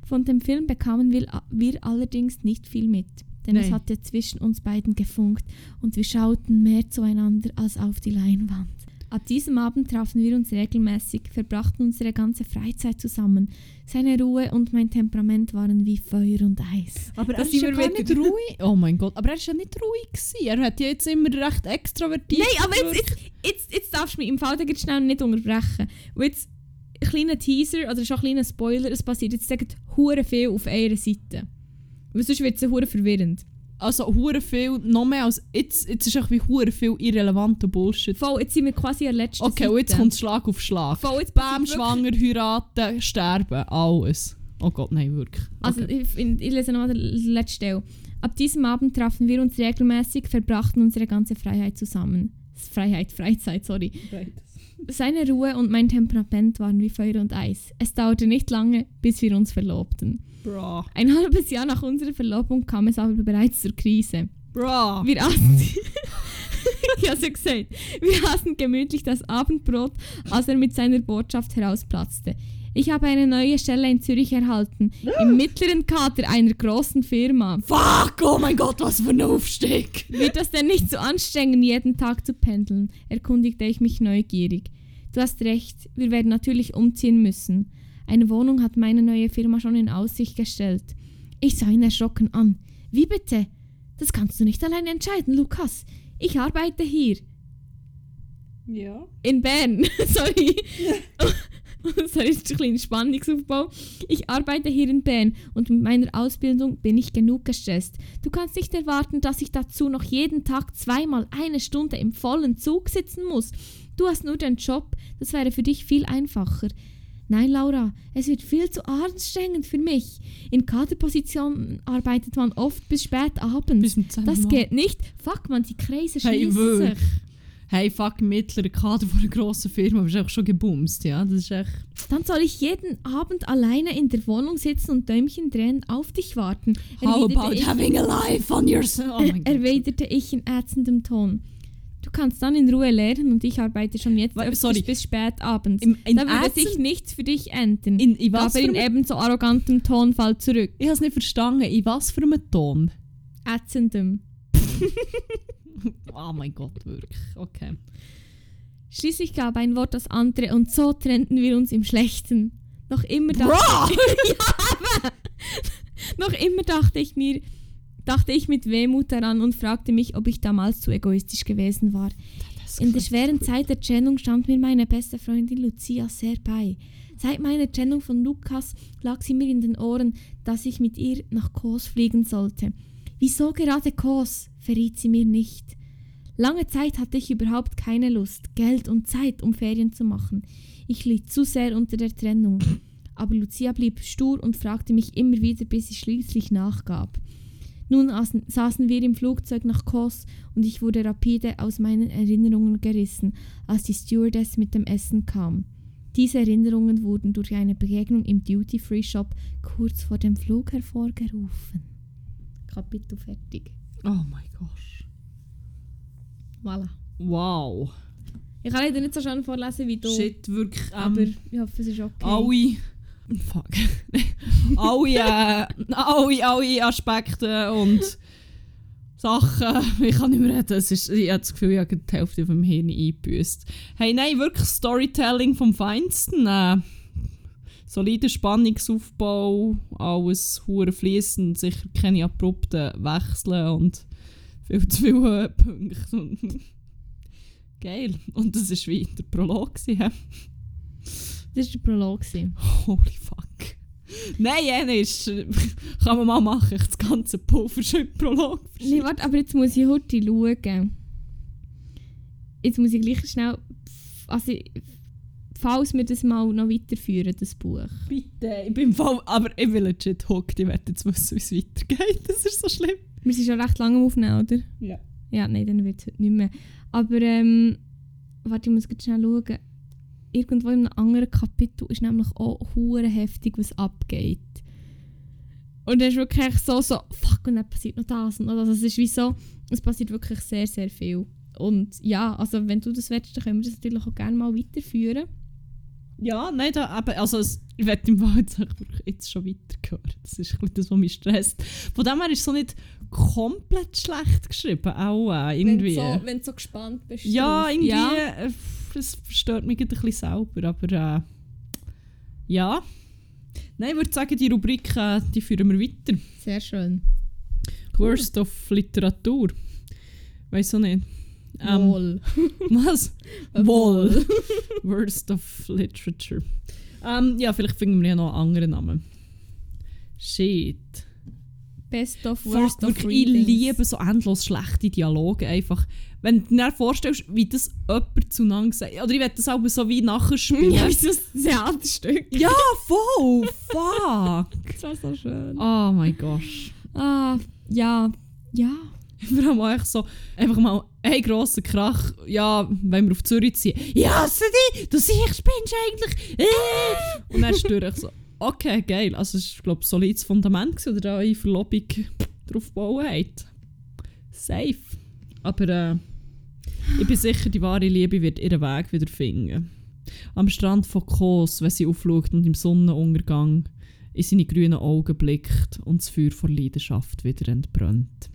Von dem Film bekamen wir, wir allerdings nicht viel mit, denn es Nein. hatte zwischen uns beiden gefunkt und wir schauten mehr zueinander als auf die Leinwand. Ab diesem Abend trafen wir uns regelmäßig, verbrachten unsere ganze Freizeit zusammen. Seine Ruhe und mein Temperament waren wie Feuer und Eis. Aber Da er ist sind ja gar nicht ruhig. Oh mein Gott, aber er ist ja nicht ruhig gewesen. Er hat ja jetzt immer recht extrovertiert. Nein, aber jetzt, jetzt, jetzt, jetzt darfst du mich im Fall schnell nicht unterbrechen. Und jetzt ein kleiner Teaser oder schon ein kleiner Spoiler, es passiert jetzt sagen hure viel auf einer Seite. Weil sonst wird es hure verwirrend. Also hure viel, noch mehr als... Jetzt, jetzt ist auch wie hure viel irrelevanter Bullshit. Voll, jetzt sind wir quasi an der letzten Okay, Seite. und jetzt kommt Schlag auf Schlag. Voll, jetzt Bam, schwanger, heiraten, sterben, alles. Oh Gott, nein, wirklich. Also Okay. ich, ich, ich lese nochmal die letzte Stelle. Ab diesem Abend trafen wir uns regelmäßig, verbrachten unsere ganze Freiheit zusammen. Freiheit, Freizeit, sorry. Seine Ruhe und mein Temperament waren wie Feuer und Eis. Es dauerte nicht lange, bis wir uns verlobten. Bra. Ein halbes Jahr nach unserer Verlobung kam es aber bereits zur Krise. Bra. Wir aßen. ich hab's ja gesagt. Wir aßen gemütlich das Abendbrot, als er mit seiner Botschaft herausplatzte. Ich habe eine neue Stelle in Zürich erhalten, im mittleren Kader einer großen Firma. Fuck, oh mein Gott, was für ein Aufstieg. Wird das denn nicht so anstrengend, jeden Tag zu pendeln? erkundigte ich mich neugierig. Du hast recht, wir werden natürlich umziehen müssen. Eine Wohnung hat meine neue Firma schon in Aussicht gestellt. Ich sah ihn erschrocken an. Wie bitte? Das kannst du nicht allein entscheiden, Lukas. Ich arbeite hier. Ja. In Bern. Sorry. Das ist ein kleiner Spannungsaufbau. Ich arbeite hier in Bern und mit meiner Ausbildung bin ich genug gestresst. Du kannst nicht erwarten, dass ich dazu noch jeden Tag zweimal eine Stunde im vollen Zug sitzen muss. Du hast nur den Job, das wäre für dich viel einfacher. Nein, Laura, es wird viel zu anstrengend für mich. In Kaderpositionen arbeitet man oft bis spät abends. Bis 10 Das geht nicht. Fuck, man, die Kreise Hey, schließen wirklich. sich. Hey, fuck, mittlerer Kader von einer grossen Firma, bist echt schon gebumst, ja? Das ist echt... Dann soll ich jeden Abend alleine in der Wohnung sitzen und Däumchen drehen auf dich warten. How erwiderte about ich, having a life on yourself? Oh er, mein Gott. erwiderte ich in ätzendem Ton. Du kannst dann in Ruhe lernen und ich arbeite schon jetzt Wa- öfters sorry. bis spät abends. Im, in da würde sich nichts für dich enden. In, in was aber in ebenso arrogantem Tonfall zurück. Ich habe es nicht verstanden. In was für einem Ton? Ätzendem. Oh mein Gott, wirklich. Okay. Schließlich gab ein Wort das andere und so trennten wir uns im Schlechten. Noch immer dachte ja, aber noch immer dachte ich mir, dachte ich mit Wehmut daran und fragte mich, ob ich damals zu egoistisch gewesen war. In der schweren Zeit der Trennung stand mir meine beste Freundin Lucia sehr bei. Seit meiner Trennung von Lukas lag sie mir in den Ohren, dass ich mit ihr nach Kos fliegen sollte. Wieso gerade Kos, verriet sie mir nicht. Lange Zeit hatte ich überhaupt keine Lust, Geld und Zeit, um Ferien zu machen. Ich litt zu sehr unter der Trennung. Aber Lucia blieb stur und fragte mich immer wieder, bis ich schließlich nachgab. Nun aßen- saßen wir im Flugzeug nach Kos und ich wurde rapide aus meinen Erinnerungen gerissen, als die Stewardess mit dem Essen kam. Diese Erinnerungen wurden durch eine Begegnung im Duty-Free-Shop kurz vor dem Flug hervorgerufen. Kapitel fertig. Oh mein Gott. Voilà. Wow. Ich kann leider nicht so schön vorlesen wie du, Shit, wirklich. Ähm, aber ich hoffe, es ist okay. alle. Fuck. alle, äh, alle, alle Aspekte und Sachen. Ich kann nicht mehr reden. Es ist, ich habe das Gefühl, ich habe die Hälfte vom Hirn eingebüßt. Hey, nein, wirklich Storytelling vom Feinsten. Äh, solider Spannungsaufbau, alles hure fließend, sicher keine abrupten Wechsel und viel zu viele Höhepunkte. Und Geil. Und das war wie der Prolog. gewesen? Das war der Prolog. gewesen. Holy fuck. Nein, ja, nein, ist, kann man mal machen. Ich das ganze Pulver schon Prolog Nee, warte, aber jetzt muss ich heute schauen. Jetzt muss ich gleich schnell. Also, falls wir das mal noch weiterführen, das Buch. Bitte, ich bin voll, aber ich will legit hooked. Ich werde jetzt wissen, wie es weitergeht. Das ist so schlimm. Wir sind schon recht lange am Aufnehmen, oder? Ja. Ja, nein, dann wird es heute nicht mehr. Aber, ähm, warte, ich muss jetzt schnell schauen. Irgendwo in einem anderen Kapitel ist nämlich auch hure heftig, was abgeht. Und dann ist wirklich so, so, fuck, und dann passiert noch das und noch das. Es ist wie so, es passiert wirklich sehr, sehr viel. Und ja, also wenn du das willst, dann können wir das natürlich auch gerne mal weiterführen. Ja, nein, da, eben, also es, ich werde im Fall jetzt, jetzt schon weitergehört. Das ist das, was mich stresst. Von dem her ist es so nicht komplett schlecht geschrieben, auch äh, irgendwie. Wenn du so, wenn so gespannt bist. Ja, irgendwie. Ja. äh, Es verstört mich ein bisschen selber, aber äh, ja. Nein, ich würde sagen, die Rubrik äh, die führen wir weiter. Sehr schön. Worst of Literatur. Weiß auch nicht. Ähm, Wohl. Was? Wohl. Worst of Literature. Ähm, ja, vielleicht finden wir ja noch einen anderen Namen. Shit. Best of Fuck, worst of wirklich, ich liebe so endlos schlechte Dialoge einfach. Wenn du dir vorstellst, wie das jemand zueinander sagt. Oder ich werde das auch so wie nachher spielen. Ja, wie so ein Theaterstück. ja, voll! Fuck! Das war so schön. Oh mein Gott. Ah, ja. Ja. Allem auch echt so, einfach mal ein grosser Krach, ja, wenn wir auf Zürich ziehen. Ja, hasse dich! Du siehst, spinnst eigentlich! Äh! Und dann störe ich so, okay, geil. Also es war, glaube ich, ein solides Fundament, gewesen, oder da eure Verlobung drauf gebaut habt. Safe. Aber äh, ich bin sicher, die wahre Liebe wird ihren Weg wieder finden. Am Strand von Kos, wenn sie aufschaut und im Sonnenuntergang in seine grünen Augen blickt und das Feuer vor Leidenschaft wieder entbrennt.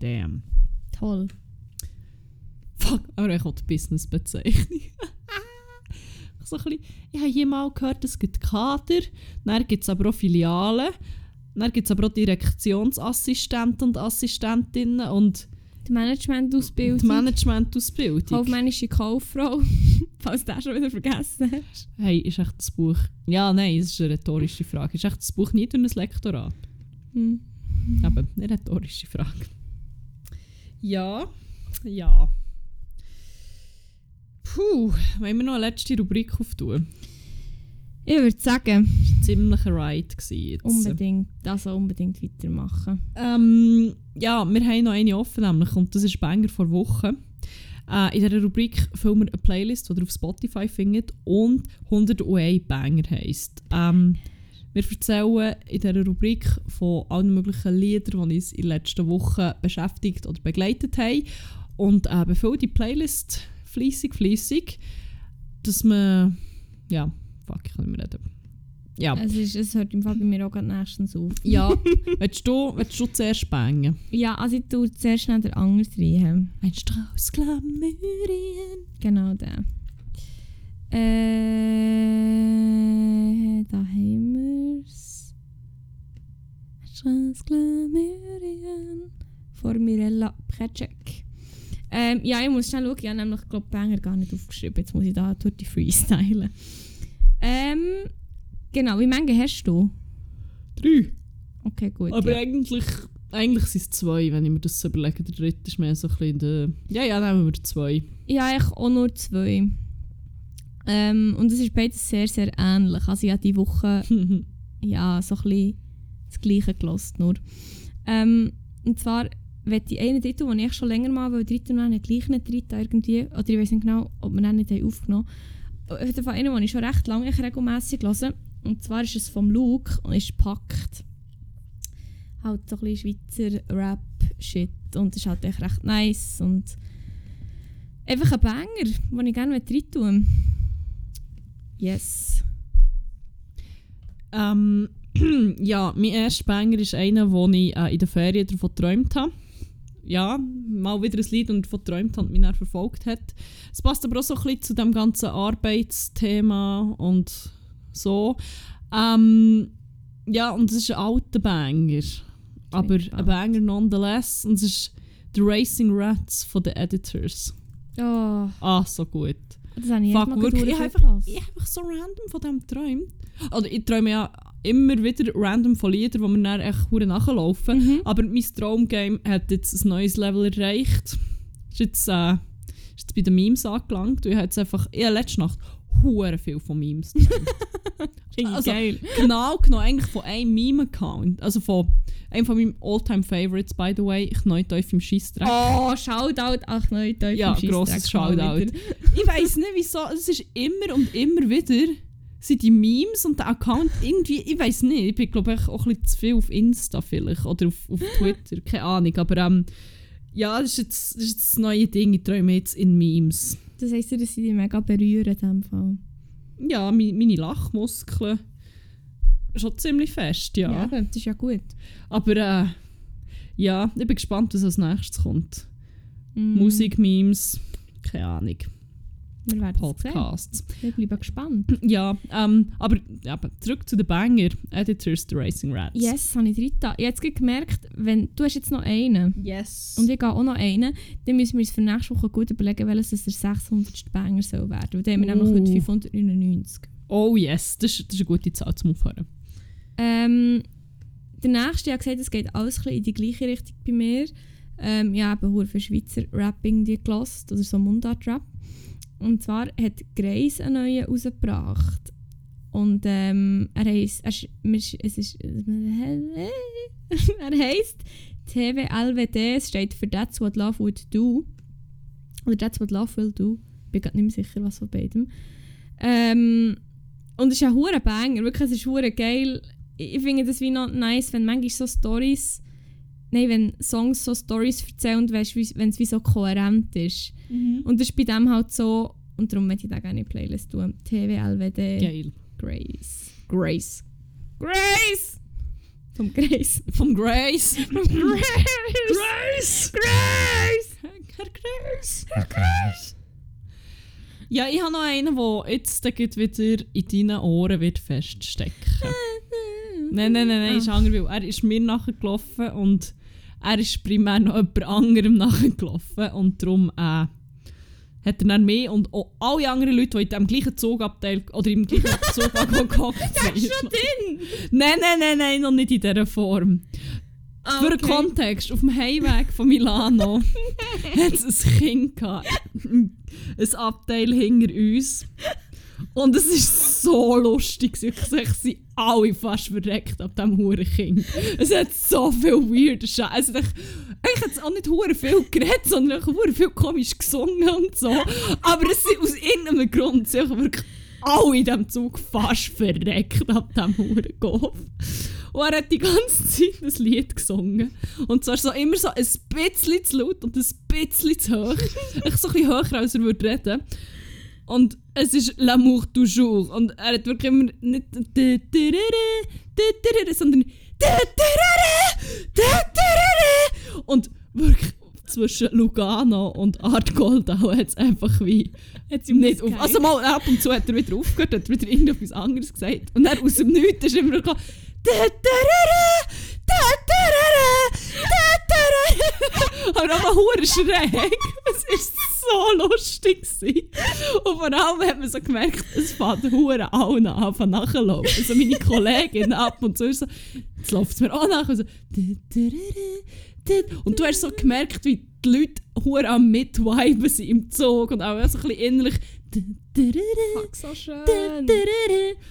Damn. Toll. Fuck, aber ich habe die Business-Bezeichnung. so ein bisschen, ich habe hier mal gehört, es gibt Kader, dann gibt es aber auch Filialen, dann gibt es aber auch Direktionsassistenten und Assistentinnen und Die Managementausbildung. die Managementausbildung. Kaufmännische Kauffrau. Falls du das schon wieder vergessen hast. Hey, ist echt das Buch... Ja, nein, das ist eine rhetorische Frage. Ist echt das Buch nicht durch ein Lektorat? Hm. Aber eine rhetorische Frage. Ja, ja. Puh, wollen wir noch eine letzte Rubrik auftun? Ich würde sagen, Das war ziemlich ein Ride jetzt. unbedingt, also unbedingt weitermachen. Ähm, ja, wir haben noch eine offen, nämlich, und das ist Banger vor Wochen. Äh, in dieser Rubrik füllen wir eine Playlist, die ihr auf Spotify findet und 101 Banger heisst. Ähm, wir erzählen in dieser Rubrik von allen möglichen Liedern, die uns in den letzten Wochen beschäftigt oder begleitet haben. Und äh, befüllen die Playlist fleissig, fleissig, dass man. Ja, fuck, ich kann nicht mehr reden. Ja, Es, ist, es hört im Fall bei mir auch gerade nächstens auf. ja. willst, du, willst du zuerst bangen? Ja, also ich tue zuerst schnell den anders rein. Ein Strauß Glamurien. Genau der. Äh, da haben wir's. Glamurien. Von Mirella Precek. Ähm, ja, ich muss schnell schauen. Ich habe nämlich, glaube Banger gar nicht aufgeschrieben. Jetzt muss ich da durch die freestylen. Ähm, genau, wie viele hast du? Drei. Okay, gut. Aber ja. eigentlich, eigentlich sind es zwei, wenn ich mir das so überlege. Der dritte ist mehr so ein bisschen der... Ja, ja, nehmen wir zwei. Ja, ich auch nur zwei. Ähm, und es ist beides sehr, sehr ähnlich. Also ich habe die Woche ja, so ein bisschen das Gleiche gelost nur. Ähm, und zwar wenn die eine Titel, den ich schon länger mal will, dritten und einen gleichen dritten irgendwie, oder ich weiß nicht genau, ob wir den nicht aufgenommen haben. Auf jeden Fall einen, den ich schon recht lange regelmässig höre. Und zwar ist es vom Luke und ist packt. Halt so ein bisschen Schweizer Rap-Shit. Und ist halt echt recht nice. Und einfach ein Banger, den ich gerne rein tun Yes. Ähm, ja, mein erster Banger ist einer, wo ich äh, in der Ferien davon geträumt habe. Ja, mal wieder ein Lied und davon geträumt habe und mich dann verfolgt hat. Es passt aber auch so ein bisschen zu dem ganzen Arbeitsthema und so. Ähm, ja, und es ist ein alter Banger. Aber ein Banger nonetheless. Und es ist The Racing Rats von den Editors. Oh, Ah, so gut. das habe ich Fuck, wirklich, ich habe einfach so random von dem geträumt. Oder ich träume ja immer wieder random von Liedern, die mir dann echt nachlaufen. Mhm. Aber mein Traumgame hat jetzt ein neues Level erreicht. Ist jetzt, äh, ist jetzt bei den Memes angelangt. Ich habe jetzt einfach, ich habe letzte Nacht hure viel von Memes Also, geil. genau genommen eigentlich von einem Meme-Account. Also von einem von meinen All-Time-Favorites, by the way. Ich neue Teufel im Scheissdreck. Oh, Shoutout, ach nein, Teufel Ja, im grosses Scheissdreck mal Shoutout. ich weiß nicht wieso, es ist immer und immer wieder sind die Memes und der Account irgendwie, ich weiß nicht, ich bin glaube ich auch ein bisschen zu viel auf Insta vielleicht oder auf, auf Twitter, keine Ahnung, aber ähm, ja, das ist, jetzt, das ist jetzt das neue Ding, ich träume jetzt in Memes. Das heisst, dass sie dich mega berühren in dem Fall. Ja, mi, meine Lachmuskeln schon ziemlich fest, ja. Ja, das ist ja gut. Aber äh, ja, ich bin gespannt, was als nächstes kommt. Mm, Musik, Memes, keine Ahnung, Wir werden es sehen. Podcasts. Wir bleiben gespannt. Ja, ähm, aber ja, aber zurück zu den Banger. Editors, The Racing Rats. Yes, habe ich drin. Ich habe gemerkt, wenn, du hast jetzt noch einen Yes. und ich gehe auch noch einen, dann müssen wir uns für nächste Woche gut überlegen, welches das der 600. Banger soll werden. Weil dann haben wir nämlich Oh. heute 599. oh yes, das ist, das ist eine gute Zahl zum Aufhören. Ähm, der nächste, ich habe gesagt, es geht alles ein bisschen in die gleiche Richtung bei mir. Ähm, ich habe für Schweizer Rapping die gelost, oder so Mundart-Rap. Und zwar hat Grace einen neuen rausgebracht. Und ähm, er heisst, er, es ist, er heisst TWLWD, es steht für That's What Love Would Do. Oder That's What Love Will Do. Ich bin gerade nicht mehr sicher, was von beidem. Ähm, und es ist ein hure Banger, wirklich, es ist hure geil. Ich finde das wie noch nice, wenn manchmal so Stories, nein, wenn Songs so Stories erzählen und weißt, wenn es wie so kohärent ist. Und das ist bei dem halt so, und darum möchte ich da gerne in die Playlist tun. TWLWD Geil. Grace. Grace. Grace! Vom Grace. Vom Grace. Vom Grace! Grace! Grace! Herr Grace. Ja, ich habe noch einen, der jetzt wieder in deinen Ohren wird feststecken. Nein, nein, nein, nein, ist anders, weil er ist mir nachher gelaufen und er ist primär noch jemand anderem nachher gelaufen und darum äh, hat er dann mehr und auch alle anderen Leute, die in dem gleichen Zugabteil oder im gleichen Zugwagen gehockt sind. ist schon drin! Nein, nein, nein, nein, noch nicht in dieser Form. Ah, Für den Kontext, auf dem Heimweg von Milano hat es ein Kind gehabt. Ein Abteil hinter uns. Und es ist so lustig. Ich sage, sie alle fast verreckt ab diesem Hurenkind. Es hat so viel weird Scheiße. Also, ich, ich hat es auch nicht viel geredet, sondern hure viel komisch gesungen und so. Aber es sind aus irgendeinem Grund sind wirklich alle in diesem Zug fast verreckt ab diesem Hurengof. Und er hat die ganze Zeit ein Lied gesungen. Und zwar so immer so ein bisschen zu laut und ein bisschen zu hoch. ich so ein bisschen höher, als er würde reden. Und es ist L'amour toujours. Und er hat wirklich immer nicht sondern und wirklich zwischen Lugano und Art Goldau hat es einfach wie Hat sie nicht auf. Also mal ab und zu hat er wieder aufgehört, hat wieder irgendetwas anderes gesagt. Und dann aus dem Nichts ist immer gekommen. Aber auch hure schräg. Es ist so lustig. gewesen. Und vor allem hat man so gemerkt, es fängt hure allen an von nachlaufen. Also meine Kollegin ab und zu so, jetzt läuft es mir auch nach. Und, so, und du hast so gemerkt, wie die Leute hure am mitwiben sind im Zug und auch so ein bisschen innerlich. Fuck, so schön.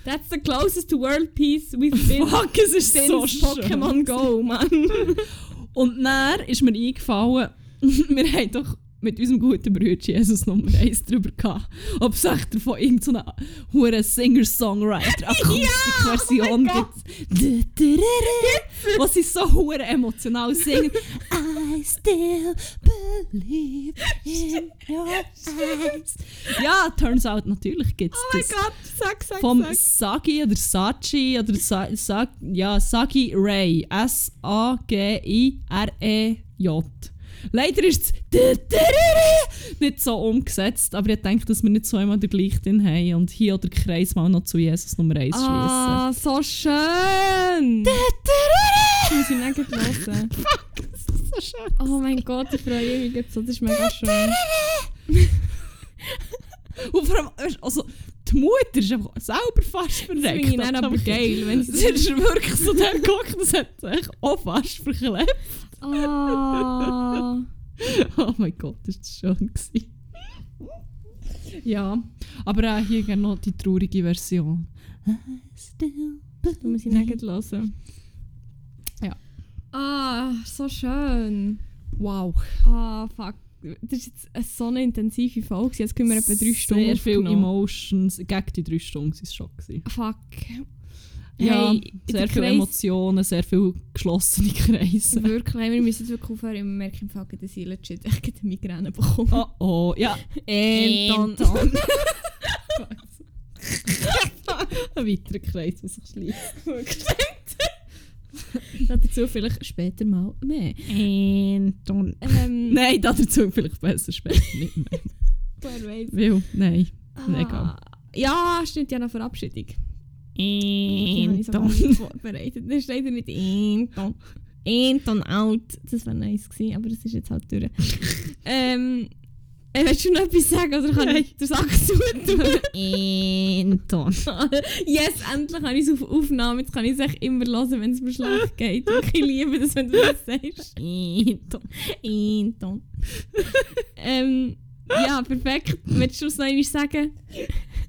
That's the closest to world peace we've been Fuck, es ist so since. Pokémon Go, Mann. Und dann ist mir eingefallen, wir haben doch mit unserem guten Bruder Jesus Nummer 1 darüber gehabt, ob es echt davon irgendeine hure Singer-Songwriter-Akustik-Version gibt. wo sie so hure emotional singen. I still believe in your eyes. Ja, turns out, natürlich gibt es Oh mein das. Gott, sag, sag, Vom sag. Sagi oder Sachi oder Sa Sa ja, Sagi Ray. S-A-G-I-R-E-J. Leider ist es nicht so umgesetzt, aber ich denke, dass wir nicht so immer den gleichen haben und hier oder Kreis mal noch zu Jesus Nummer 1 schließen. Ah, so schön. Das muss ich nicht hören. so schön. Oh mein Gott, ich freue mich so, das ist mega schön. Und vor allem, also, die Mutter ist einfach selber fast verreckt. Das finde ich dann aber geil, wenn Sie sie ist wirklich so da geguckt, das hat sich auch fast verklebt. Ah. Oh mein Gott, ist das schön gewesen. Ja, aber auch hier gerne noch die traurige Version. Da muss ich nicht hören. Ja. Ah, so schön. Wow. Ah, fuck. Das ist jetzt eine so eine intensive Folge. Jetzt können wir etwa drei Stunden Sehr viele. Emotions. Gegen die drei Stunden waren es schon. Gewesen. Fuck. Ja, Hey, sehr viele Kreis- Emotionen, sehr viele geschlossene Kreise. Wirklich, wir müssen jetzt wirklich aufhören. Ich merke im Fall, dass ich legit echt eine Migräne bekomme. Oh oh, ja. Anton. Ein weiterer Kreis, der sich schließt. Dazu vielleicht später mal mehr. Anton. Ähm, Nein, dazu vielleicht besser später nicht mehr. wer weiß. Weil, nein. Ah, Egal. Ja, stimmt ja noch Verabschiedung. Anton. vorbereitet. Das ist leider nicht Anton. Anton out. Das wäre nice gewesen, aber das ist jetzt halt durch. ähm, äh, willst du noch etwas sagen oder kann Nein. ich den Sack zutun? Anton. yes, endlich habe ich es auf Aufnahme. Jetzt kann ich es echt immer hören, wenn es mir schlecht geht. Und ich liebe das, wenn du das sagst. Anton. Anton. ähm, ja, perfekt. Willst du es noch einmal sagen?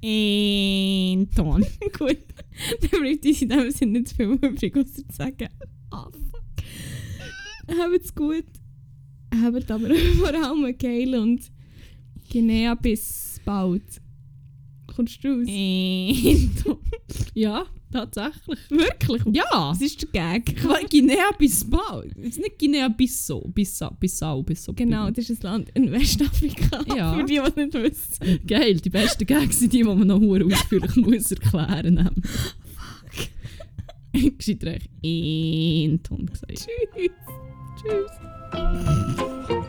Anton. Gut. Dann bleibt uns in dem Sinne nicht zu viel übrig, außer zu sagen. Ah, fuck. Habt's gut. Habt aber vor allem geil und Guinea bis bald. Kommst du raus? Anton. Ja, tatsächlich. Wirklich? Ja. Das ist der Gag. Guinea-Bissau. Jetzt nicht Guinea-Bissau. Bissau, Bissau, Bissau. Genau, das ist ein Land in Westafrika. Ja. Für die, die es nicht wissen. Geil, die besten Gags sind die, die man noch ausführlich muss erklären muss. Fuck. Gescheiter echt Anton gesagt. Tschüss. Tschüss.